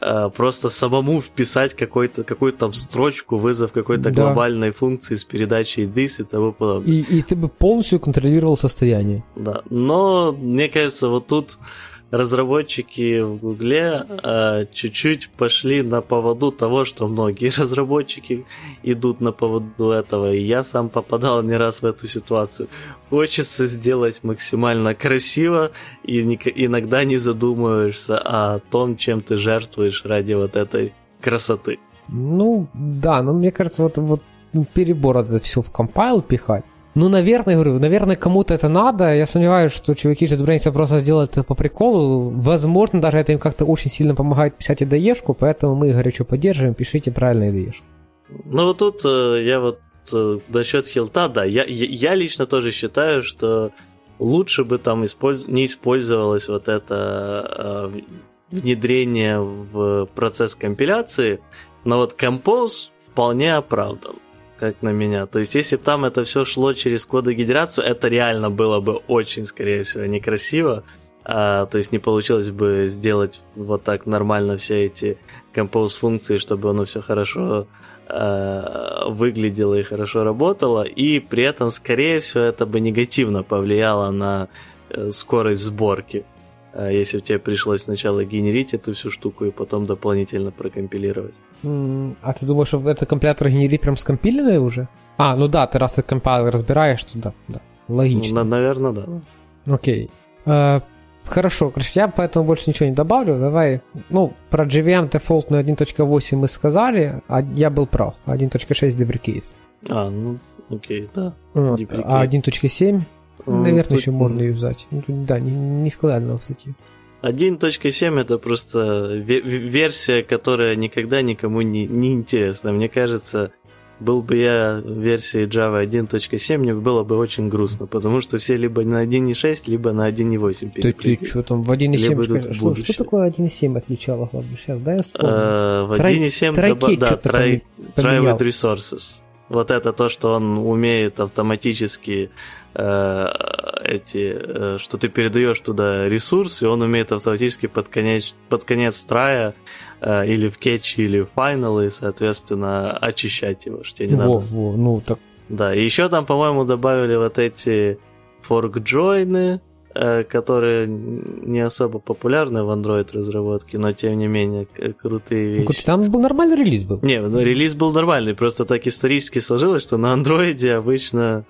B: э, просто самому вписать какой-то, какую-то там строчку, вызов какой-то да. глобальной функции с передачей this и того подобное.
A: И, и ты бы полностью контролировал состояние.
B: Да, но мне кажется, вот тут разработчики в Гугле э, чуть-чуть пошли на поводу того, что многие [laughs] разработчики идут на поводу этого, и я сам попадал не раз в эту ситуацию. Хочется сделать максимально красиво, и иногда не задумываешься о том, чем ты жертвуешь ради вот этой красоты.
A: Ну, да, но мне кажется, вот, вот перебор это все в компайл пихать. Ну, наверное, говорю, наверное, кому-то это надо. Я сомневаюсь, что чуваки из JetBrains просто сделают это по приколу. Возможно, даже это им как-то очень сильно помогает писать IDE-шку, поэтому мы горячо поддерживаем, пишите правильно IDE.
B: Ну, вот тут э, я вот э, насчет хилта, да, я, я, я лично тоже считаю, что лучше бы там использ... не использовалось вот это э, внедрение в процесс компиляции, но вот Compose вполне оправдан как на меня. То есть, если бы там это все шло через кодогенерацию, это реально было бы очень, скорее всего, некрасиво. А, то есть не получилось бы сделать вот так нормально все эти compose функции, чтобы оно все хорошо а, выглядело и хорошо работало, и при этом, скорее всего, это бы негативно повлияло на э, скорость сборки. Э, если тебе пришлось сначала генерить эту всю штуку и потом дополнительно прокомпилировать.
A: А ты думаешь, что это компилятор генерит прям скомпиленный уже? А, ну да, ты раз ты компилятор разбираешь, то да, да. Логично.
B: Ну, наверное, да.
A: Окей. Uh, хорошо, короче, я поэтому больше ничего не добавлю. Давай, ну, про JVM дефолтную 1.8 мы сказали, а я был прав. 1.6 deprecates.
B: А, ну, окей, да.
A: Вот. А 1.7? Ну, Наверное, тут... еще можно юзать. Ну, да, не, не нам в статье.
B: 1.7 это просто версия, которая никогда никому не, не интересна. Мне кажется, был бы я в версии Java 1.7, мне было бы очень грустно, потому что все либо на 1.6, либо на 1.8
A: Ты, ты что там в 1.7? Что, что такое 1.7 отличало? Ладно, сейчас, да, я вспомню.
B: Uh, в 1.7 доба- да, try, try with resources. Вот это то, что он умеет автоматически э, эти, э, что ты передаешь туда ресурс, и он умеет автоматически под конец, под конец трая э, или в кетче, или в файналы, соответственно, очищать его, что тебе не во, надо.
A: Во, ну так.
B: Да, и еще там, по-моему, добавили вот эти форк-джойны, которые не особо популярны в Android разработке, но тем не менее крутые ну, вещи.
A: Там был нормальный релиз был.
B: Не, ну, релиз был нормальный, просто так исторически сложилось, что на Android обычно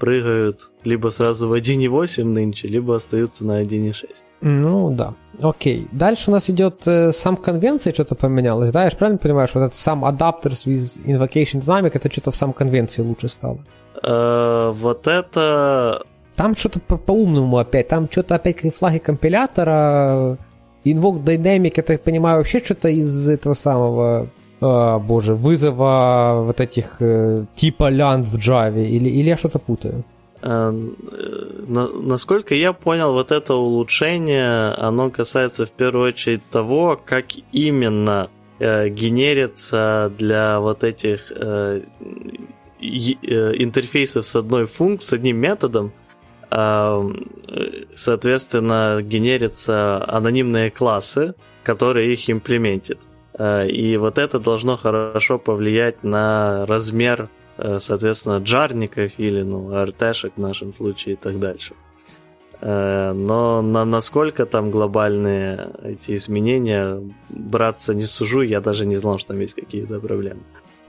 B: прыгают либо сразу в 1.8 нынче, либо остаются на 1.6.
A: Ну да. Окей. Дальше у нас идет э, сам конвенция, что-то поменялось, да? Я же правильно понимаю, что этот сам Adapters with Invocation Dynamic, это что-то в сам конвенции лучше стало?
B: Э, вот это...
A: Там что-то по- по-умному опять, там что-то опять флаги компилятора, Invoke Dynamic, это, я понимаю, вообще что-то из этого самого а, боже, вызова вот этих э, типа лянд в Java, или, или я что-то путаю?
B: А, на, насколько я понял, вот это улучшение, оно касается в первую очередь того, как именно э, генерится для вот этих э, э, интерфейсов с одной функцией, с одним методом, э, соответственно, генерятся анонимные классы, которые их имплементят. Э, и вот это должно хорошо повлиять на размер, э, соответственно, джарников или ну, артешек в нашем случае и так дальше. Э, но на насколько там глобальные эти изменения браться не сужу, я даже не знал, что там есть какие-то проблемы.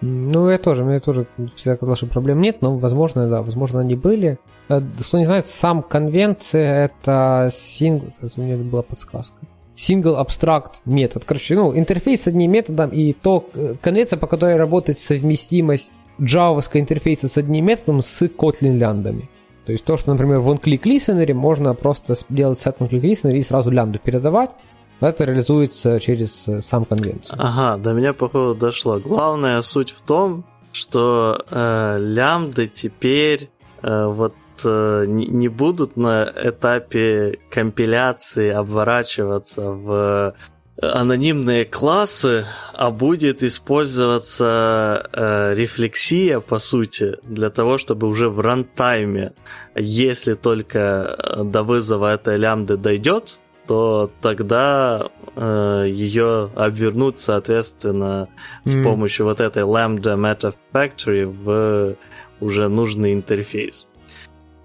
A: Ну, я тоже, мне тоже всегда казалось, что проблем нет, но, возможно, да, возможно, они были. Кто не знает, сам конвенция – это сингл, у меня была подсказка single abstract метод. Короче, ну, интерфейс с одним методом и то э, конвенция, по которой работает совместимость джавовского интерфейса с одним методом с Kotlin ляндами. То есть то, что, например, в onClick listener можно просто делать set onClick listener и сразу лямбду передавать, это реализуется через э, сам конвенцию.
B: Ага, до меня, походу, дошло. Главная суть в том, что э, лямбды теперь э, вот Э, не будут на этапе компиляции обворачиваться в анонимные классы, а будет использоваться э, рефлексия, по сути, для того, чтобы уже в рантайме, если только э, до вызова этой лямбды дойдет, то тогда э, ее обвернут, соответственно, с mm. помощью вот этой lambda meta factory в уже нужный интерфейс.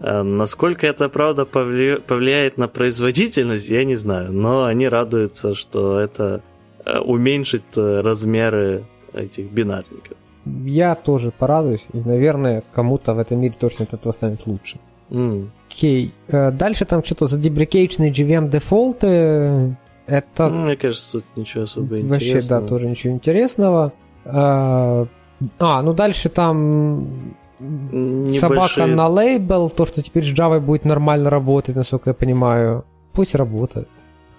B: Э, насколько это правда повлияет на производительность, я не знаю, но они радуются, что это э, уменьшит э, размеры этих бинарников.
A: Я тоже порадуюсь, и, наверное, кому-то в этом мире точно от этого станет лучше.
B: Mm.
A: Окей. Дальше там что-то за деприкейчные GVM дефолты. Это...
B: Ну, мне кажется, тут ничего особо
A: Вообще,
B: интересного.
A: Вообще, да, тоже ничего интересного. А, ну дальше там Небольшие... Собака на лейбл, то, что теперь с Java будет нормально работать, насколько я понимаю. Пусть работает.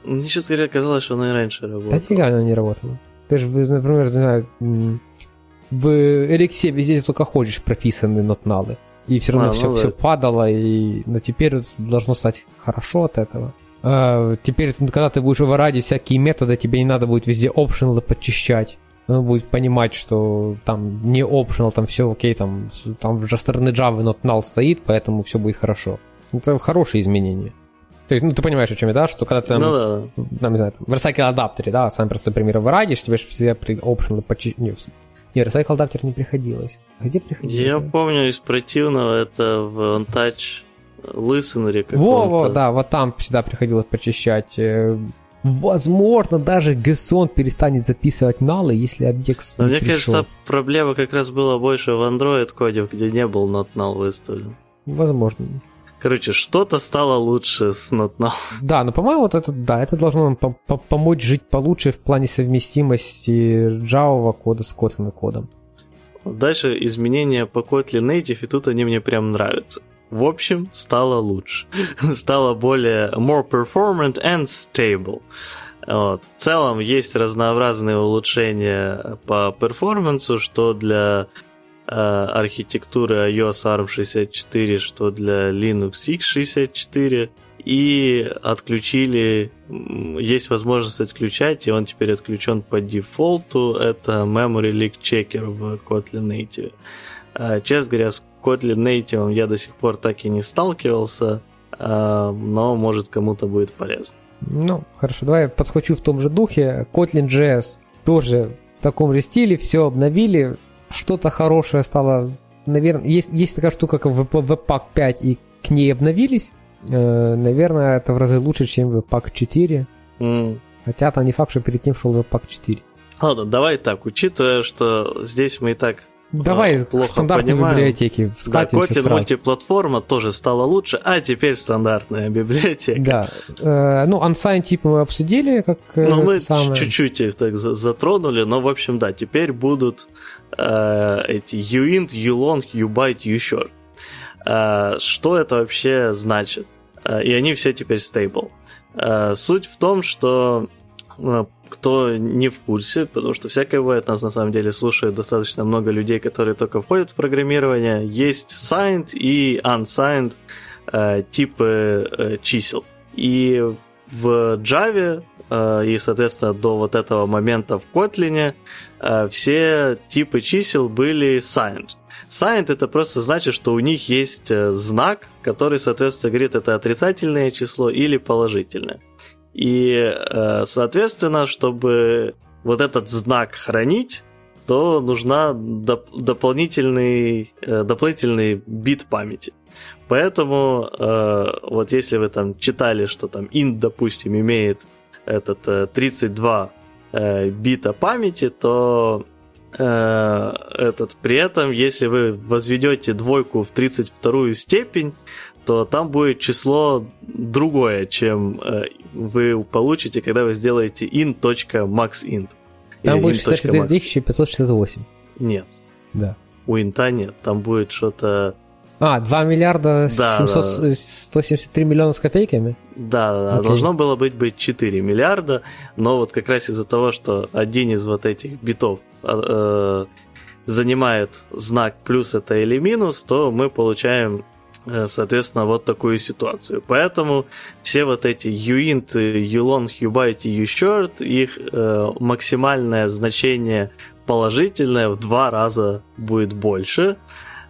B: Мне, честно говоря, казалось, что она и раньше работала.
A: Да фига она не работала. Ты же, например, не знаю, в Elixir везде только ходишь прописаны нотналы. И все равно а, все, ну, все да. падало, и... но теперь должно стать хорошо от этого. А, теперь, когда ты будешь override всякие методы, тебе не надо будет везде optional подчищать он будет понимать, что там не optional, там все окей, там, там уже стороны Java not null стоит, поэтому все будет хорошо. Это хорошие изменения. То есть, ну, ты понимаешь, о чем я, да, что когда ты там,
B: ну, да.
A: там не знаю, там, в Recycle адаптере, да, самый простой пример, вырадишь, тебе же все при optional почти... Не, не, Recycle адаптер не приходилось. А где приходилось?
B: Я помню из противного, это в OnTouch listener
A: Во-во, да, вот там всегда приходилось почищать. Возможно, даже JSON перестанет записывать налы, если объект
B: Но мне пришел. кажется, проблема как раз была больше в Android коде, где не был not null выставлен.
A: Возможно.
B: Короче, что-то стало лучше с not null.
A: Да, но по-моему, вот это, да, это должно нам помочь жить получше в плане совместимости Java кода с Kotlin кодом.
B: Дальше изменения по Kotlin Native, и тут они мне прям нравятся. В общем, стало лучше. [laughs] стало более more performant and stable. Вот. В целом есть разнообразные улучшения по перформансу, что для э, архитектуры iOS ARM64, что для Linux x64. И отключили, есть возможность отключать, и он теперь отключен по дефолту. Это Memory Leak Checker в Kotlin Native. Э, честно говоря, с Kotlin Native я до сих пор так и не сталкивался, э, но может кому-то будет полезно.
A: Ну, хорошо, давай я подсхочу в том же духе. Kotlin JS тоже в таком же стиле, все обновили, что-то хорошее стало, наверное, есть, есть такая штука, как Webpack 5, и к ней обновились. Э, наверное, это в разы лучше, чем Webpack 4. Mm. Хотя там не факт, что перед тем шел Webpack 4.
B: Ладно, давай так, учитывая, что здесь мы и так
A: Давай плохо стандартные понимаем. библиотеки
B: вскатимся Да, Kotlin мультиплатформа тоже стала лучше, а теперь стандартная [laughs] библиотека.
A: Да. Э, ну, unsigned типа мы обсудили, как
B: э, Ну, мы самое... чуть-чуть их так затронули, но, в общем, да, теперь будут э, эти uint, ulong, ubyte, ushort. Э, что это вообще значит? Э, и они все теперь stable. Э, суть в том, что э, кто не в курсе, потому что всякое бывает, нас на самом деле слушает достаточно много людей, которые только входят в программирование. Есть signed и unsigned э, типы э, чисел. И в Java э, и, соответственно, до вот этого момента в Kotlin э, все типы чисел были signed. Signed это просто значит, что у них есть э, знак, который, соответственно, говорит, это отрицательное число или положительное. И, э, соответственно, чтобы вот этот знак хранить, то нужна доп- дополнительный, э, дополнительный бит памяти. Поэтому э, вот если вы там читали, что там int, допустим, имеет этот 32 бита памяти, то этот, при этом, если вы возведете двойку в 32 степень, то там будет число другое, чем э, вы получите, когда вы сделаете int.maxint.
A: Там будет 64568.
B: Нет.
A: Да.
B: У инта нет, там будет что-то...
A: А, 2 миллиарда да, 700, да. 173 миллиона с копейками?
B: Да, да, да. должно было быть, быть 4 миллиарда, но вот как раз из-за того, что один из вот этих битов а, э, занимает знак плюс это или минус, то мы получаем соответственно, вот такую ситуацию. Поэтому все вот эти uint, ulong, ubyte и ushort, их э, максимальное значение положительное в два раза будет больше.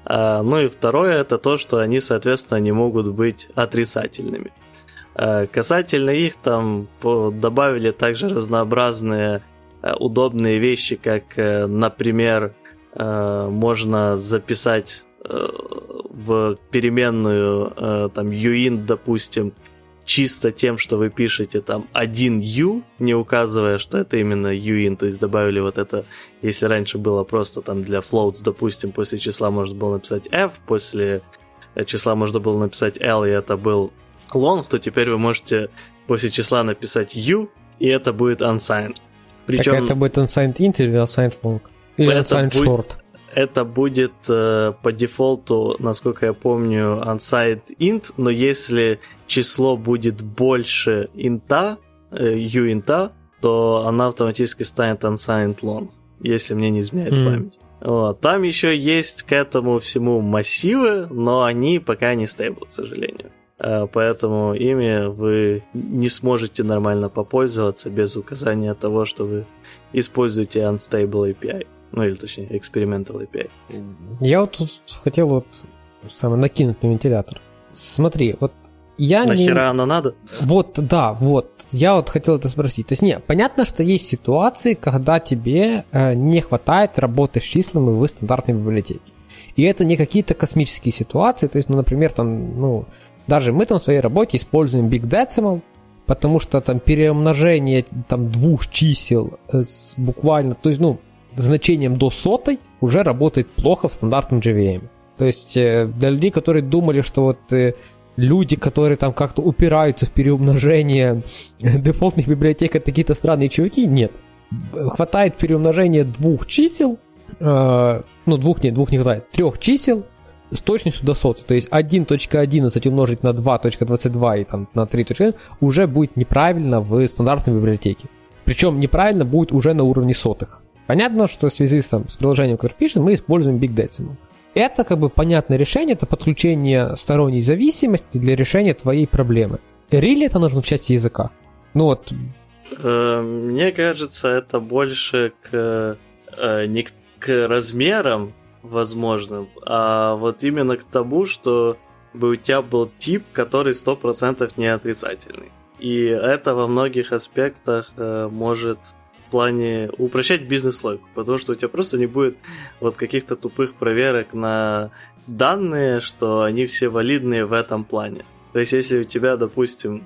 B: Э, ну и второе, это то, что они, соответственно, не могут быть отрицательными. Э, касательно их, там по, добавили также разнообразные э, удобные вещи, как, э, например, э, можно записать Э, в переменную э, там uint, допустим, чисто тем, что вы пишете там один u, не указывая, что это именно uint, то есть добавили вот это, если раньше было просто там для floats, допустим, после числа можно было написать f, после числа можно было написать l, и это был long, то теперь вы можете после числа написать u, и это будет unsigned.
A: Причем... Так это будет unsigned int или unsigned long? Или unsigned будет... short?
B: Это будет э, по дефолту, насколько я помню, unsigned int, но если число будет больше инта, э, uint, то она автоматически станет unsigned long, если мне не изменяет mm. память. Вот. Там еще есть к этому всему массивы, но они пока не стейбл, к сожалению. Э, поэтому ими вы не сможете нормально попользоваться без указания того, что вы используете Unstable API. Ну или точнее, Experimental API.
A: Я вот тут хотел вот самое накинуть на вентилятор. Смотри, вот я
B: Нахера
A: не...
B: оно надо?
A: Вот, да, вот. Я вот хотел это спросить. То есть, не, понятно, что есть ситуации, когда тебе э, не хватает работы с числами в стандартной библиотеке. И это не какие-то космические ситуации, то есть, ну, например, там, ну, Даже мы там в своей работе используем Big Decimal, потому что там переумножение там двух чисел с буквально, то есть, ну, значением до сотой уже работает плохо в стандартном JVM. То есть э, для людей, которые думали, что вот э, люди, которые там как-то упираются в переумножение [laughs] дефолтных библиотек, это какие-то странные чуваки, нет. Хватает переумножения двух чисел, э, ну двух нет, двух не хватает, трех чисел с точностью до соты. То есть 1.11 умножить на 2.22 и там на 3.1 уже будет неправильно в стандартной библиотеке. Причем неправильно будет уже на уровне сотых. Понятно, что в связи с, там, с приложением, которое пишет, мы используем Big Decimal. Это как бы понятное решение, это подключение сторонней зависимости для решения твоей проблемы. Рили это нужно в части языка? Ну вот.
B: Э, мне кажется, это больше к, э, не к размерам возможным, а вот именно к тому, что бы у тебя был тип, который 100% не отрицательный. И это во многих аспектах э, может в плане упрощать бизнес-логику, потому что у тебя просто не будет вот каких-то тупых проверок на данные, что они все валидные в этом плане. То есть, если у тебя, допустим,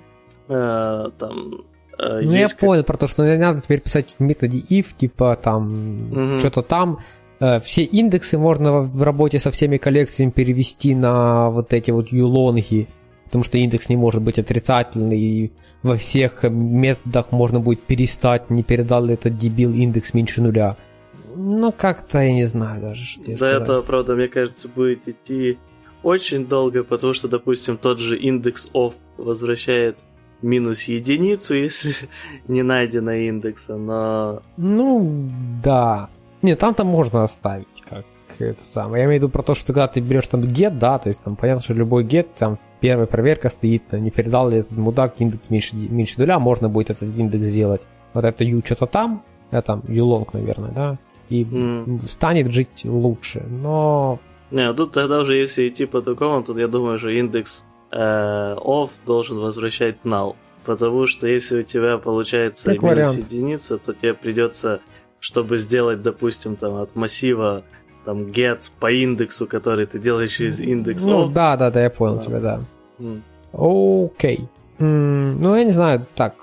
B: э, там
A: э, ну, я как... понял про то, что не надо теперь писать в методе if, типа там угу. что-то там. Э, все индексы можно в работе со всеми коллекциями перевести на вот эти вот юлонги потому что индекс не может быть отрицательный, и во всех методах можно будет перестать, не передал ли этот дебил индекс меньше нуля. Ну, как-то я не знаю даже, что
B: До сказать. этого, правда, мне кажется, будет идти очень долго, потому что, допустим, тот же индекс off возвращает минус единицу, [laughs] если не найдено индекса, но...
A: Ну, да. Не, там-то можно оставить как это самое. Я имею в виду про то, что когда ты берешь там get, да, то есть там понятно, что любой get, там первая проверка стоит, не передал ли этот мудак индекс меньше, меньше нуля, можно будет этот индекс сделать. Вот это u что-то там, это там ulong, наверное, да, и mm. станет жить лучше, но...
B: Не, тут тогда уже если идти по такому, тут я думаю, что индекс э, off должен возвращать null. Потому что если у тебя получается как минус вариант. единица, то тебе придется, чтобы сделать, допустим, там от массива там get по индексу, который ты делаешь через индекс.
A: Ну, да, да, да, я понял да. тебя, да. Окей. Okay. Mm, ну, я не знаю, так,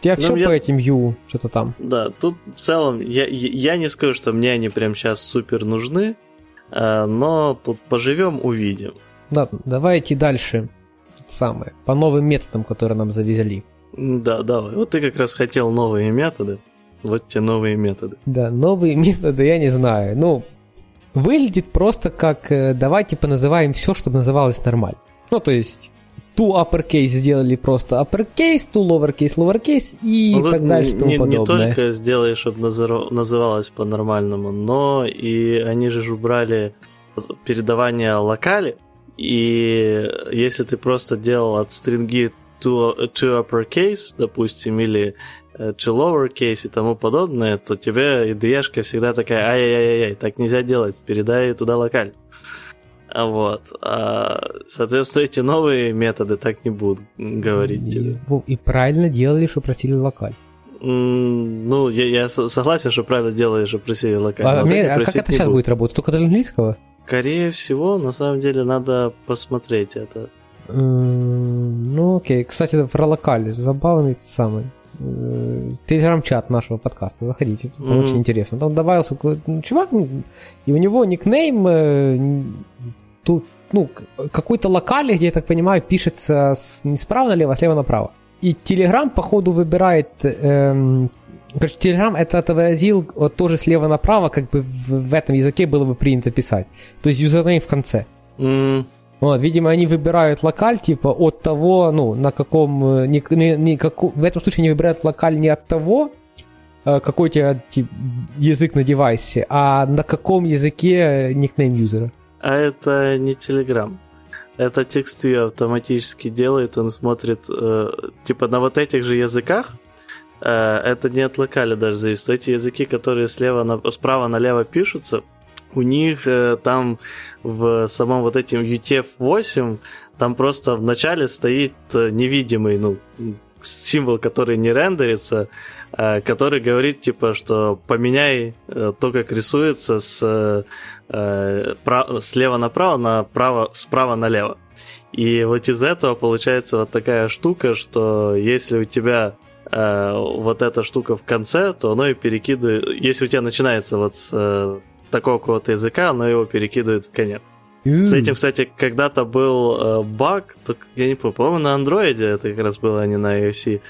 A: тебя ну, все я... по этим U, что-то там.
B: Да, тут в целом, я, я не скажу, что мне они прям сейчас супер нужны, э, но тут поживем, увидим.
A: Да, давайте дальше. Самое, по новым методам, которые нам завезли.
B: Да, давай. Вот ты как раз хотел новые методы. Вот те новые методы.
A: Да, новые [laughs] методы, я не знаю. Ну, выглядит просто как э, давайте поназываем все, чтобы называлось нормально. Ну, то есть ту uppercase сделали просто uppercase, ту lowercase, lowercase и ну, так дальше.
B: Не, не только сделай, чтобы называлось по-нормальному, но и они же убрали передавание локали, и если ты просто делал от стринги to, to uppercase, допустим, или to lowercase и тому подобное, то тебе IDE всегда такая, ай-яй-яй-яй, так нельзя делать, передай туда локаль. Вот. А, соответственно, эти новые методы так не будут говорить и, тебе.
A: И правильно делали, что просили локаль.
B: Mm, ну, я, я согласен, что правильно делали, что просили локаль. А,
A: мне, а как это сейчас будет работать? Только для английского?
B: Скорее всего, на самом деле, надо посмотреть это.
A: Mm, ну, окей. Кстати, про локаль. Забавный самый. Э, телеграм-чат нашего подкаста, заходите, mm-hmm. очень интересно. Там добавился чувак, и у него никнейм э, тут, ну, какой-то локали, где, я так понимаю, пишется с, не справа налево, а слева направо. И Телеграм, походу, выбирает... Эм, короче, Телеграм это отобразил вот тоже слева направо, как бы в, в этом языке было бы принято писать. То есть юзернейм в конце.
B: Mm.
A: Вот, видимо, они выбирают локаль, типа, от того, ну, на каком... Э, не, не, не, как, в этом случае они выбирают локаль не от того, э, какой у тебя тип, язык на девайсе, а на каком языке никнейм юзера.
B: А это не Telegram. Это TextView автоматически делает, он смотрит, э, типа, на вот этих же языках, э, это не от локаля даже зависит. Эти языки, которые слева на, справа налево пишутся, у них э, там в самом вот этим UTF-8 там просто в начале стоит э, невидимый, ну, символ, который не рендерится, э, который говорит, типа, что поменяй э, то, как рисуется с э, слева направо на право, справа налево. И вот из этого получается вот такая штука, что если у тебя вот эта штука в конце, то оно и перекидывает... Если у тебя начинается вот с такого какого-то языка, оно его перекидывает в конец. Mm. С этим, кстати, когда-то был э, баг, так, я не помню, по-моему, на андроиде это как раз было, а не на iOS.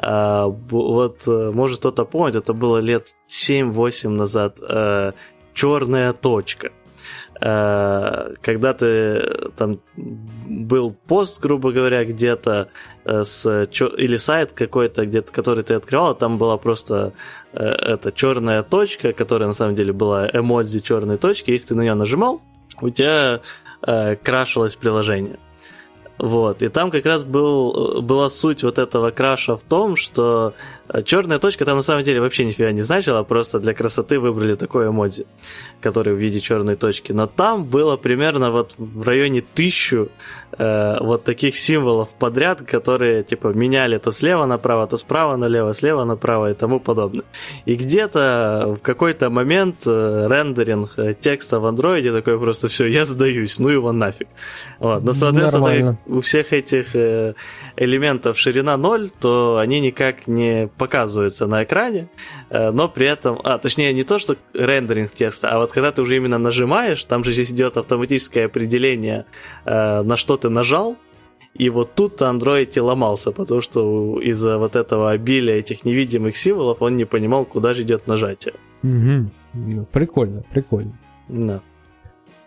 B: А, вот, э, может кто-то помнит, это было лет 7-8 назад. А, черная точка. А, когда ты там был пост, грубо говоря, где-то с или сайт какой-то, где-то, который ты открывал, там была просто эта черная точка, которая на самом деле была эмодзи черной точки. Если ты на нее нажимал, у тебя э, крашилось приложение. Вот. И там как раз был, была суть вот этого краша в том, что э, черная точка там на самом деле вообще нифига не значила, просто для красоты выбрали такой эмодзи, который в виде черной точки. Но там было примерно вот в районе тысячу э, вот таких символов подряд, которые типа меняли то слева направо, то справа налево, слева направо и тому подобное. И где-то в какой-то момент э, рендеринг э, текста в андроиде такой просто все, я сдаюсь, ну его нафиг. Вот. Но, соответственно, у всех этих э, элементов ширина 0, то они никак не показываются на экране, э, но при этом, а, точнее, не то, что рендеринг текста, а вот когда ты уже именно нажимаешь, там же здесь идет автоматическое определение, э, на что ты нажал, и вот тут Android и ломался, потому что из-за вот этого обилия этих невидимых символов он не понимал, куда же идет нажатие.
A: Угу. Прикольно, прикольно.
B: Да.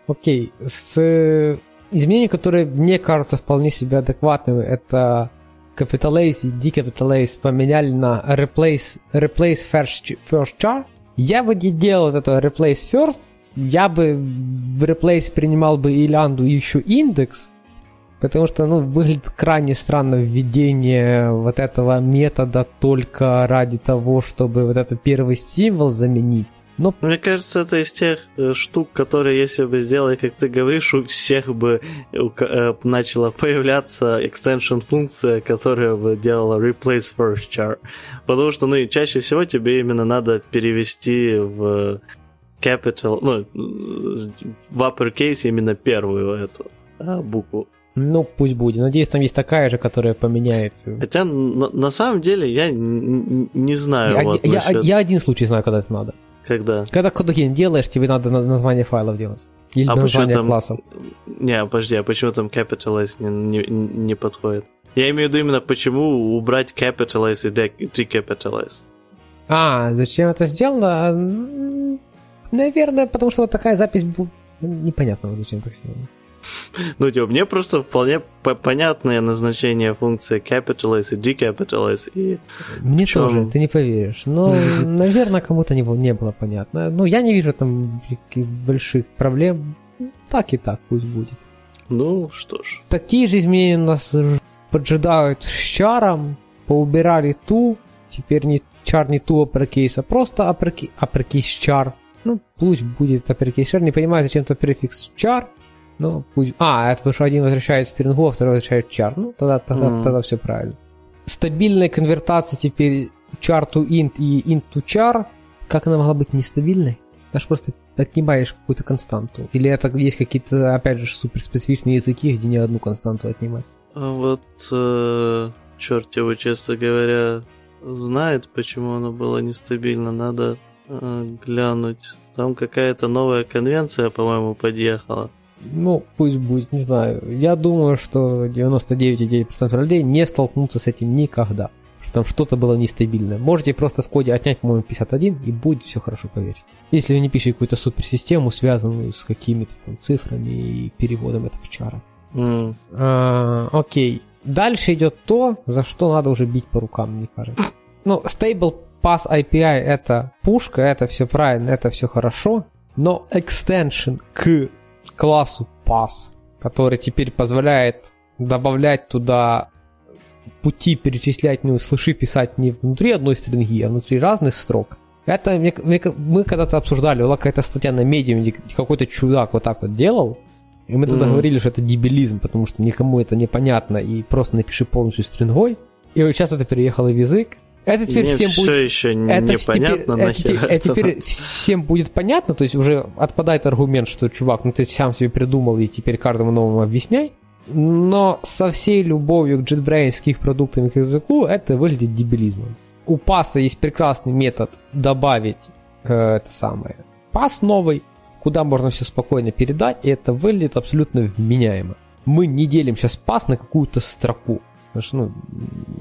A: Окей, с изменения, которые мне кажутся вполне себе адекватными, это Capitalize и Decapitalize поменяли на Replace, replace first, first char. Я бы не делал этого Replace first, я бы в Replace принимал бы Илянду и еще индекс, потому что, ну, выглядит крайне странно введение вот этого метода только ради того, чтобы вот этот первый символ заменить.
B: Но... Мне кажется, это из тех э, штук, которые, если бы сделали, как ты говоришь, у всех бы э, начала появляться extension функция, которая бы делала replace first char. Потому что, ну, и чаще всего тебе именно надо перевести в capital, ну, в uppercase именно первую эту а, букву.
A: Ну, пусть будет. Надеюсь, там есть такая же, которая поменяет.
B: Хотя, на, на самом деле, я не знаю.
A: Я,
B: вот,
A: я, насчет... я один случай знаю, когда это надо.
B: Когда?
A: Когда кодогейн делаешь, тебе надо название файлов делать. Или а название
B: там...
A: классов.
B: Не, подожди, а почему там capitalize не, не, не подходит? Я имею в виду именно почему убрать capitalize и decapitalize.
A: А, зачем это сделано? Наверное, потому что вот такая запись... Непонятно, зачем так сделано.
B: Ну, типа, мне просто вполне понятное назначение функции capitalize и decapitalize. И
A: мне чем... тоже, ты не поверишь. Но, [laughs] наверное, кому-то не, не было понятно. Ну, я не вижу там больших проблем. Так и так пусть будет.
B: Ну, что ж.
A: Такие же изменения нас поджидают с чаром. Поубирали ту. Теперь не чар не ту uppercase, а просто uppercase чар. Ну, пусть будет uppercase чар. Не понимаю, зачем-то префикс чар. Ну, пусть... А, это потому что один возвращает стрингу, а второй возвращает char. Ну, тогда, тогда, mm. тогда все правильно. Стабильная конвертация теперь char to int и int to char. Как она могла быть нестабильной? Даже просто отнимаешь какую-то константу. Или это есть какие-то, опять же, суперспецифичные языки, где не одну константу отнимать?
B: А вот э, черт его, честно говоря, знает, почему оно было нестабильно. Надо э, глянуть. Там какая-то новая конвенция, по-моему, подъехала.
A: Ну, пусть будет, не знаю. Я думаю, что 99,9% людей не столкнутся с этим никогда. Что там что-то было нестабильное. Можете просто в коде отнять, по-моему, 51, и будет все хорошо, поверьте. Если вы не пишете какую-то суперсистему, связанную с какими-то там цифрами и переводом это в чара.
B: Mm.
A: А, окей. Дальше идет то, за что надо уже бить по рукам, мне кажется. Ну, Stable Pass API это пушка, это все правильно, это все хорошо, но extension к классу pass, который теперь позволяет добавлять туда пути перечислять, ну, слыши писать не внутри одной стринги, а внутри разных строк. Это мне, мне, мы когда-то обсуждали, была какая-то статья на медиуме, где какой-то чудак вот так вот делал, и мы тогда mm-hmm. говорили, что это дебилизм, потому что никому это непонятно, и просто напиши полностью стрингой. И вот сейчас это переехало в язык, это теперь
B: Мне
A: всем
B: все
A: будет...
B: еще это непонятно,
A: теперь, нахер это, это теперь всем будет понятно, то есть уже отпадает аргумент, что, чувак, ну ты сам себе придумал и теперь каждому новому объясняй. Но со всей любовью к JetBrains, к их продуктам и к языку, это выглядит дебилизмом. У паса есть прекрасный метод добавить э, это самое. Пас новый, куда можно все спокойно передать, и это выглядит абсолютно вменяемо. Мы не делим сейчас пас на какую-то строку. Потому что, ну,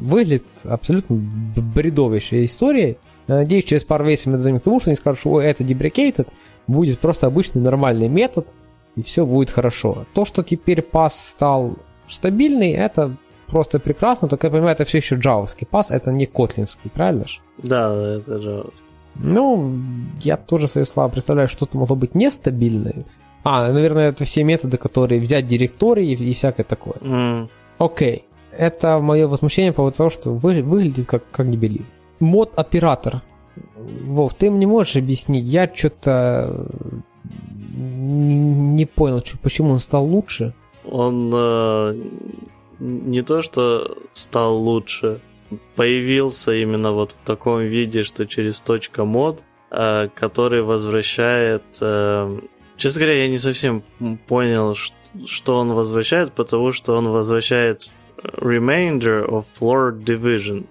A: выглядит абсолютно бредовейшей историей. Я надеюсь, через пару месяцев мы дойдем к тому, что они скажут, что это deprecated, будет просто обычный нормальный метод, и все будет хорошо. То, что теперь пас стал стабильный, это просто прекрасно, только я понимаю, это все еще джавовский пас, это не котлинский, правильно же?
B: Да, это джавовский.
A: Ну, я тоже свои слова представляю, что-то могло быть нестабильное. А, наверное, это все методы, которые взять директории и, и всякое такое.
B: Mm.
A: Окей. Это мое возмущение по поводу того, что вы, выглядит как, как дебилизм. Мод-оператор. Вов, ты мне можешь объяснить? Я что-то не понял, почему он стал лучше.
B: Он э, не то, что стал лучше, появился именно вот в таком виде, что через точка мод, э, который возвращает... Э, честно говоря, я не совсем понял, что он возвращает, потому что он возвращает remainder of floor division.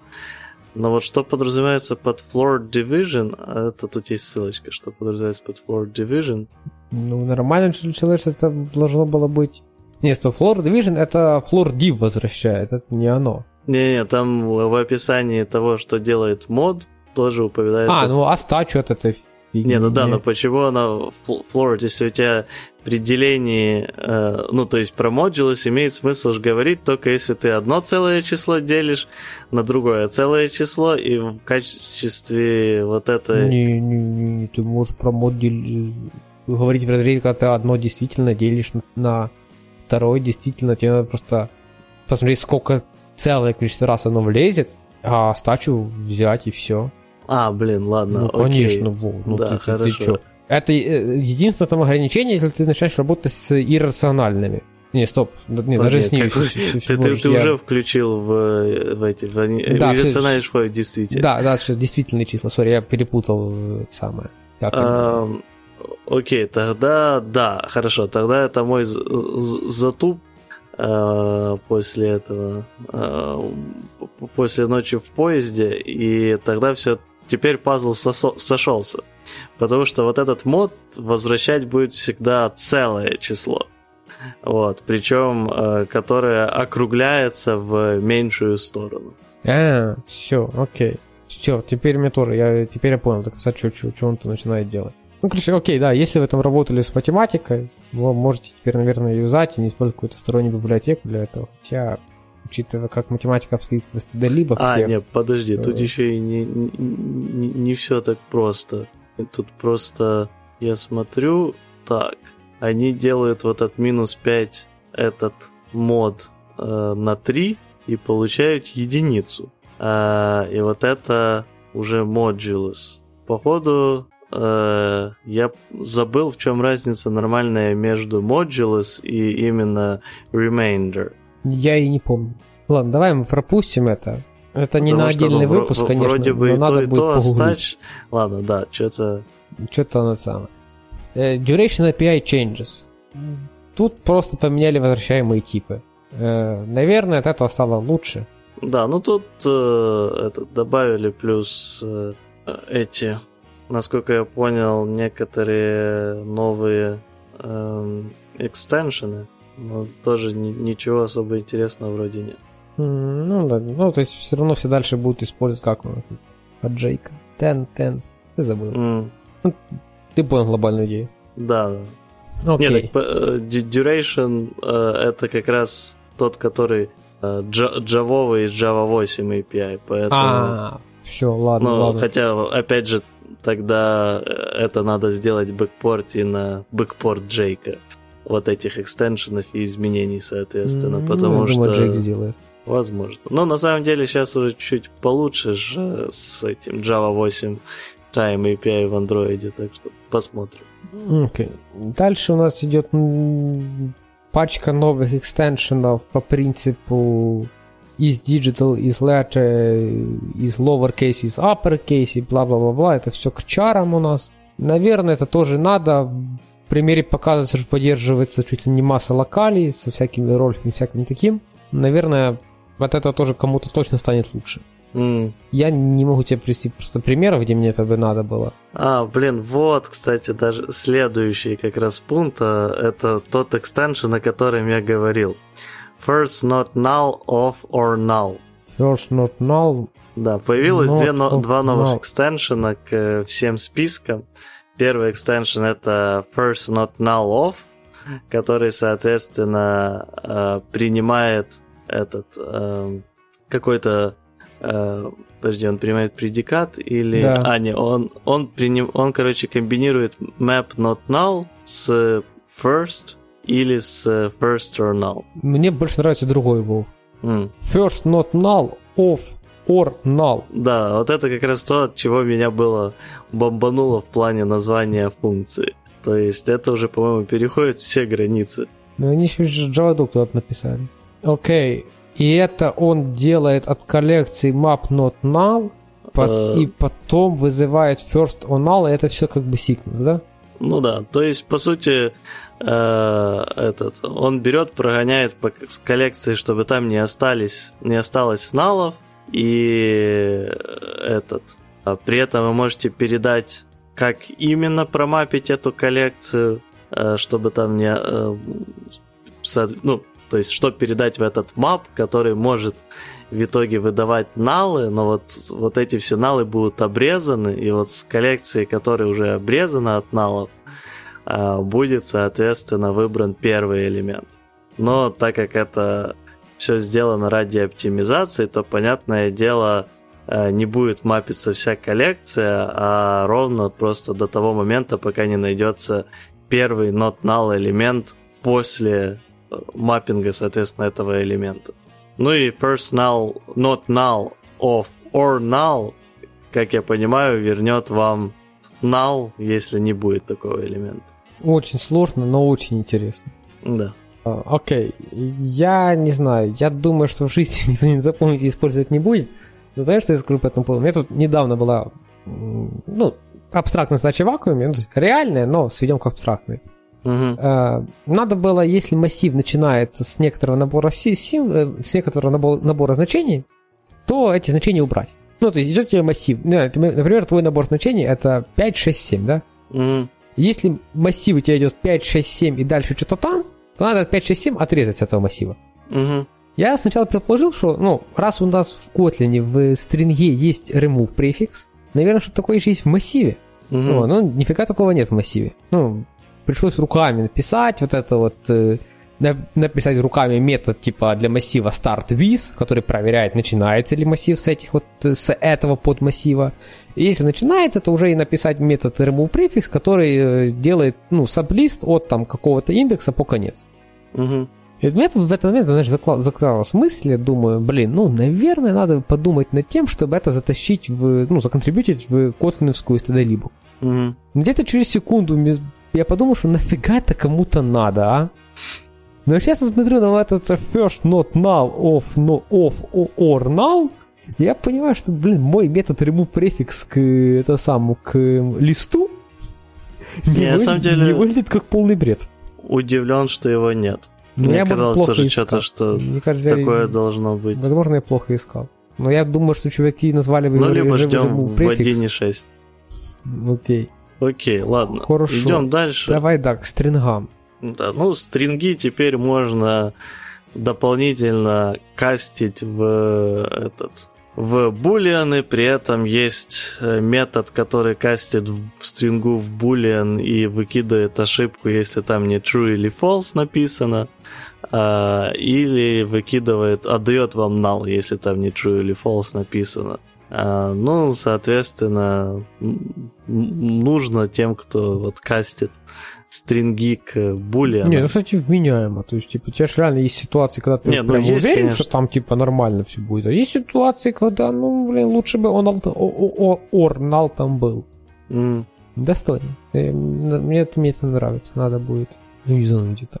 B: Но вот что подразумевается под floor division, а это тут есть ссылочка, что подразумевается под floor division.
A: Ну, нормально человек это должно было быть... Нет, что floor division это floor div возвращает, это не оно.
B: Не-не, там в описании того, что делает мод, тоже упоминается...
A: А, ну а стачу от этой
B: не, ну да, но почему она Floor, если у тебя при делении, э, ну то есть про модулус имеет смысл же говорить только если ты одно целое число делишь на другое целое число, и в качестве вот это...
A: Не, не, не, ты можешь про мод дел... говорить в разрезе, когда ты одно действительно делишь на, второе, действительно, тебе надо просто посмотреть, сколько целое количество раз оно влезет, а стачу взять и все.
B: А, блин, ладно.
A: Ну,
B: окей.
A: конечно, ну
B: да,
A: ты,
B: хорошо.
A: ты, ты? Это э, единственное там ограничение, если ты начинаешь работать с иррациональными. Не, стоп, не,
B: Ладно,
A: даже
B: нет,
A: с ними.
B: как- ты, ты, ты уже включил в, в эти в они-
A: Да,
B: иррациональные школы, действительно.
A: Да, да, все, действительные числа. Сори, я перепутал э, самое. Как?
B: Ам, окей, тогда да, хорошо, тогда это мой затуп э, после этого, э, после ночи в поезде, и тогда все, теперь пазл сошелся. Потому что вот этот мод возвращать будет всегда целое число. Вот, причем, э, которое округляется в меньшую сторону.
A: А, все, окей. Все, теперь мне тоже, я, теперь я понял, так сказать, что, что он-то начинает делать. Ну, короче, окей, да, если вы там работали с математикой, вы можете теперь, наверное, юзать и не использовать какую-то стороннюю библиотеку для этого. Хотя, учитывая, как математика обстоит в std либо
B: А,
A: всех,
B: нет, подожди, тут
A: Э.
B: еще и не, не, не, все так просто. Тут просто я смотрю, так, они делают вот от минус 5 этот мод э, на 3 и получают единицу. А, и вот это уже modulus. Походу, э, я забыл, в чем разница нормальная между modulus и именно remainder.
A: я и не помню. Ладно, давай мы пропустим это. Это не на
B: что,
A: отдельный
B: ну, вро-
A: выпуск,
B: в-
A: конечно,
B: Вроде бы
A: но
B: и
A: надо
B: то, и
A: будет
B: то оставь. Ладно, да, что-то...
A: Что-то оно самое. Э, Duration API changes. Тут просто поменяли возвращаемые типы. Э, Наверное, от этого стало лучше.
B: Да, ну тут э, это, добавили плюс э, эти, насколько я понял, некоторые новые эм, экстеншены, но тоже ни- ничего особо интересного вроде нет.
A: Ну да, ну то есть все равно все дальше будут использовать как он тут от Джейка. Ten, ten. Ты забыл.
B: М,
A: Ты понял глобальную идею.
B: да, да.
A: Окей.
B: Не, так, э, duration э, это как раз тот, который э, джа- джавовый из Java 8 API, поэтому...
A: А, все, ладно,
B: Ну,
A: ладно.
B: хотя, опять же, тогда это надо сделать бэкпорт и на бэкпорт Джейка. Вот этих экстеншенов и изменений, соответственно,
A: М,
B: потому
A: я
B: что...
A: думаю, Джейк сделает.
B: Возможно. Но на самом деле сейчас уже чуть получше же с этим Java 8 Time API в андроиде, так что посмотрим.
A: Окей. Дальше у нас идет пачка новых экстеншенов по принципу из digital, из letter, из lowercase, из uppercase, и бла-бла-бла-бла. Это все к чарам у нас. Наверное, это тоже надо. примере показывается, что поддерживается чуть ли не масса локалей со всякими рольфами, всяким таким. Наверное, от этого тоже кому-то точно станет лучше.
B: М.
A: Я не могу тебе привести просто примеров, где мне это бы надо было.
B: А, блин, вот, кстати, даже следующий как раз пункт, а, это тот экстеншн, о котором я говорил. First not null, off or null.
A: First not null.
B: Да, появилось
A: Not
B: две,
A: of
B: два новых
A: null.
B: экстеншена к всем спискам. Первый экстеншн это First Not Null Off, который, соответственно, э, принимает этот э, какой-то э, подожди, он принимает предикат или...
A: Да.
B: А, не, он, он, приним, он, короче, комбинирует map not null с first или с first or null.
A: Мне больше нравится другой Вов.
B: М.
A: First not null, off or null.
B: Да, вот это как раз то, от чего меня было бомбануло в плане названия функции. То есть это уже, по-моему, переходит все границы.
A: Но они еще Java туда написали. Окей. И это он делает от коллекции map not null, по-
B: Э.
A: и потом вызывает first on null, и это все как бы секвенс, да?
B: Ну да, то есть, по сути, э, этот, он берет, прогоняет по коллекции, чтобы там не остались, не осталось налов, и э, этот, а при этом вы можете передать, как именно промапить эту коллекцию, чтобы там не, ну, то есть, что передать в этот мап, который может в итоге выдавать налы, но вот, вот эти все налы будут обрезаны, и вот с коллекции, которая уже обрезана от налов, а, будет, соответственно, выбран первый элемент. Но так как это все сделано ради оптимизации, то, понятное дело, э, не будет мапиться вся коллекция, а ровно просто до того момента, пока не найдется первый not null элемент после маппинга, соответственно, этого элемента. Ну и first null, not null, of or null, как я понимаю, вернет вам null, если не будет такого элемента.
A: Очень сложно, но очень интересно.
B: Да.
A: А, Окей, я не знаю, я думаю, что в жизни [laughs] никто не запомнит и использовать не будет. Но знаешь, что я скажу по этому поводу? У меня тут недавно была, ну, абстрактная задача в вакууме, ну, реальная, но сведем к абстрактной. Э, Надо было, если массив начинается с некоторого набора, си- сим- э, с некоторого набо- набора значений, то эти значения убрать. Ну, то есть идет тебе массив. Например, твой набор значений это 5, 6, 7, да?
B: Мгм.
A: Если массив у тебя идет 5, 6, 7 и дальше что-то там, то надо 5, 6, 7 отрезать с этого массива.
B: Мгм.
A: Я сначала предположил, что, ну, раз у нас в Kotlin в стринге есть remove префикс, наверное, что такое же есть в массиве.
B: Мгм.
A: Ну, ну, нифига такого нет в массиве. Ну, пришлось руками написать вот это вот, э, на- написать руками метод типа для массива start with, который проверяет, начинается ли массив с этих вот, э, с этого подмассива. И если начинается, то уже и написать метод remove prefix, который э, делает, ну, саблист от там какого-то индекса по конец.
B: Мгм.
A: И у меня в этот момент, знаешь, закла- закралась мысль, я думаю, блин, ну, наверное, надо подумать над тем, чтобы это затащить в, ну, законтрибьютить в котлиновскую std
B: Мгм.
A: где-то через секунду я подумал, что нафига это кому-то надо, а? Но сейчас я смотрю на этот first not null, off, no, off, o- or null, я понимаю, что, блин, мой метод remove префикс к, это самому, к листу не,
B: Не, на самом деле-
A: не выглядит как полный бред.
B: Удивлен, что его нет.
A: Но
B: Мне
A: я, может,
B: казалось тоже
A: искал.
B: что-то, что
A: Мне кажется, я-
B: такое должно быть.
A: Возможно, я плохо искал. Но я думаю, что чуваки назвали бы
B: Ну,
A: его
B: либо
A: режим
B: ждем в
A: префикс.
B: 1.6.
A: Окей.
B: Окей, ладно.
A: Хорошо.
B: Идем дальше.
A: Давай, да, к стрингам.
B: Да, ну, стринги теперь можно дополнительно кастить в этот в булианы, при этом есть э, метод, который кастит в стрингу в булиан и выкидывает ошибку, если там не true или false написано, а, или выкидывает, отдает вам null, если там не true или false написано. А, ну, соответственно, нужно тем, кто вот кастит стринги к булианам.
A: Не, ну, кстати, вменяемо. То есть, типа, у тебя же реально есть ситуации, когда ты
B: Не, ну,
A: прям
B: есть,
A: уверен,
B: конечно.
A: что там, типа, нормально все будет. А есть ситуации, когда, ну, блин, лучше бы он о- о- орнал там был.
B: М,
A: Достойно. Мне это, мне это нравится. Надо будет юзануть это.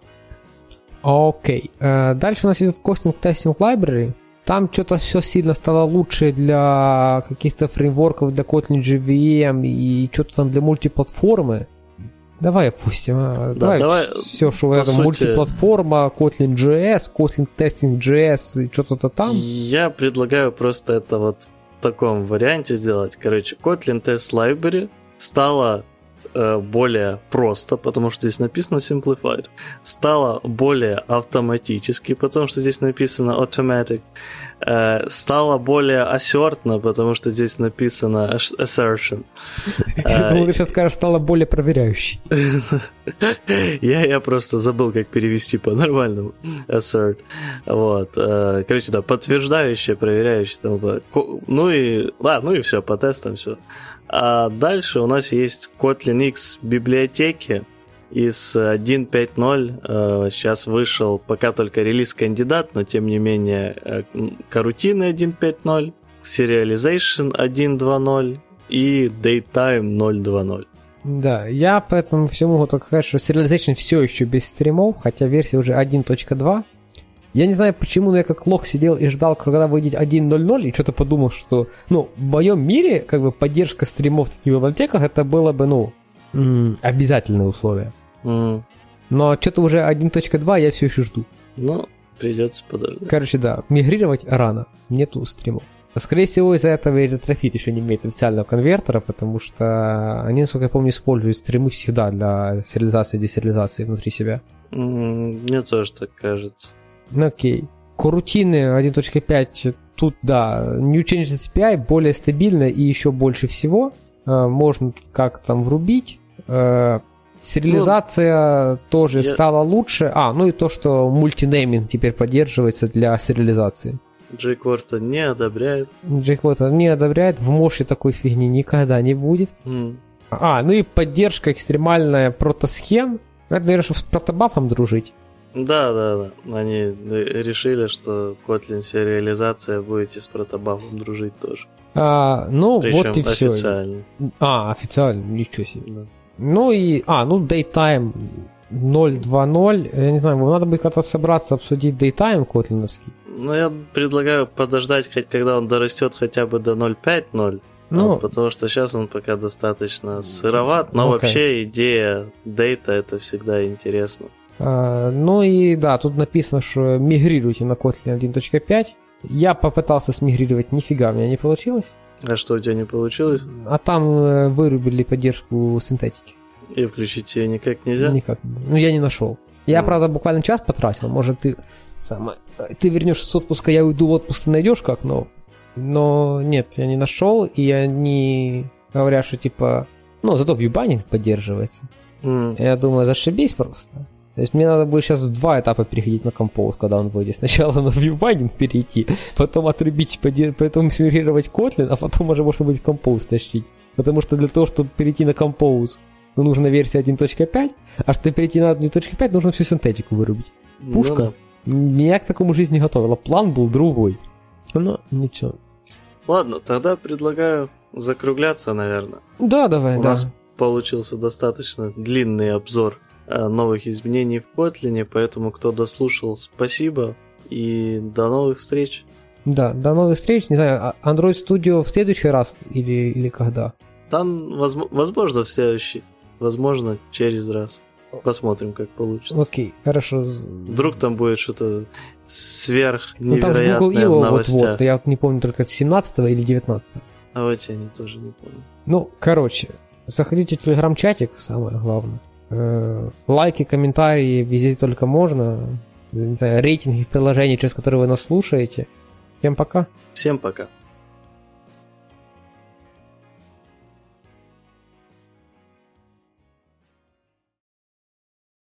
A: Окей. Э, Дальше у нас идет Costing Testing Library. Там что-то все сильно стало лучше для каких-то фреймворков, для Kotlin JVM и что-то там для мультиплатформы. Давай опустим. А?
B: Да,
A: давай,
B: давай,
A: все, что это
B: сути-
A: мультиплатформа, Kotlin JS, Kotlin Testing JS и что-то там.
B: Я предлагаю просто это вот в таком варианте сделать. Короче, Kotlin Test Library стала э, более просто, потому что здесь написано simplified. Стала более автоматически, потому что здесь написано automatic. Э, стала более ассертно, потому что здесь написано assertion.
A: Я [laughs] думал, ты сейчас скажешь, стала более проверяющей. [laughs]
B: я, я просто забыл, как перевести по-нормальному. Assert. Вот. э, Короче, да, подтверждающее, проверяющее. Ну и, ладно, ну и все, по тестам все. А дальше у нас есть Kotlin X библиотеки из 1.5.0. Э, Сейчас вышел пока только релиз кандидат, но тем не менее э, карутины 1.5.0, Serialization 1.2.0 и Daytime 0.2.0.
A: Да, я по этому всему могу только сказать, что Serialization все еще без стримов, хотя версия уже 1.2. Я не знаю почему, но я как лох сидел и ждал, когда выйдет 1.0.0, и что-то подумал, что, ну, в моем мире, как бы, поддержка стримов в таких библиотеках, это было бы, ну, обязательное условие.
B: М,
A: Но что-то уже 1.2 я все еще жду.
B: Ну, придется подождать.
A: Короче, да, мигрировать рано, нету стримов. Скорее всего, из-за этого и Retrofit еще не имеет официального конвертера, потому что они, насколько я помню, используют стримы всегда для сериализации и десериализации внутри себя.
B: Мне тоже так кажется.
A: Ну окей. Корутины 1.5, тут, да, new channels API более стабильно и еще больше всего. Э, Можно как там врубить. Э, Сериализация тоже
B: я-
A: стала лучше. А, ну и то, что мультинейминг теперь поддерживается для сериализации.
B: Джейк Уортон не одобряет.
A: Джейк вот не одобряет, в Моше такой фигни никогда не будет.
B: М,
A: А, ну и поддержка экстремальная протосхем. Это, наверное, чтобы с протобафом дружить.
B: Да, да, да. Они решили, что Kotlin сериализация будет и с протобафом дружить тоже.
A: А, ну,
B: Причем
A: вот и все.
B: официально.
A: А, официально, ничего себе.
B: Да.
A: Ну и, а, ну Daytime 0.2.0, я не знаю, надо будет как-то собраться, обсудить Daytime котлиновский.
B: Ну, я предлагаю подождать, хоть когда он дорастет хотя бы до 0.5.0.
A: Ну,
B: А, потому что сейчас он пока достаточно сыроват, но
A: Окей.
B: вообще идея дейта это всегда интересно.
A: А, ну и да, тут написано, что мигрируйте на Kotlin 1.5. Я попытался смигрировать, нифига у меня не получилось.
B: А что у тебя не получилось?
A: А там э, вырубили поддержку синтетики.
B: И включить ее никак нельзя?
A: Никак. Ну, я не нашел. Я,
B: Ну.
A: правда, буквально час потратил. Может, ты самое... Ты вернешься с отпуска, я уйду в отпуск, ты найдешь как, но... Но нет, я не нашел, и они говорят, что типа... Ну, зато вьюбайнинг поддерживается.
B: М,
A: Я думаю, зашибись просто. То есть мне надо будет сейчас в два этапа переходить на композ, когда он выйдет. Сначала на вьюбайнинг перейти, потом отрубить, потом смигрировать Kotlin, а потом уже можно будет композ тащить. Потому что для того, чтобы перейти на композ, ну, нужна версия 1.5, а чтобы перейти на 1.5, нужно всю синтетику вырубить.
B: ну
A: Пушка.
B: да.
A: Меня к такому жизнь не готовила. План был другой. Ну, ничего.
B: Ладно, тогда предлагаю закругляться, наверное.
A: Да, давай,
B: У
A: да.
B: нас получился достаточно длинный обзор новых изменений в Kotlin, поэтому кто дослушал, спасибо и до новых встреч.
A: Да, до новых встреч. Не знаю, а Android Studio в следующий раз или, или когда?
B: Там, возм- возможно, в следующий, возможно, через раз. Посмотрим, как получится.
A: Окей, хорошо.
B: Вдруг там будет что-то сверх
A: Ну там же Google
B: невероятное новостях.
A: вот-вот. Я вот не помню только 17 или 19
B: А вот я не, тоже не помню.
A: Ну, короче, заходите в телеграм-чатик, самое главное. Э, Лайки, комментарии везде только можно. Не знаю, рейтинги приложений, через которые вы нас слушаете. Всем пока.
B: Всем пока.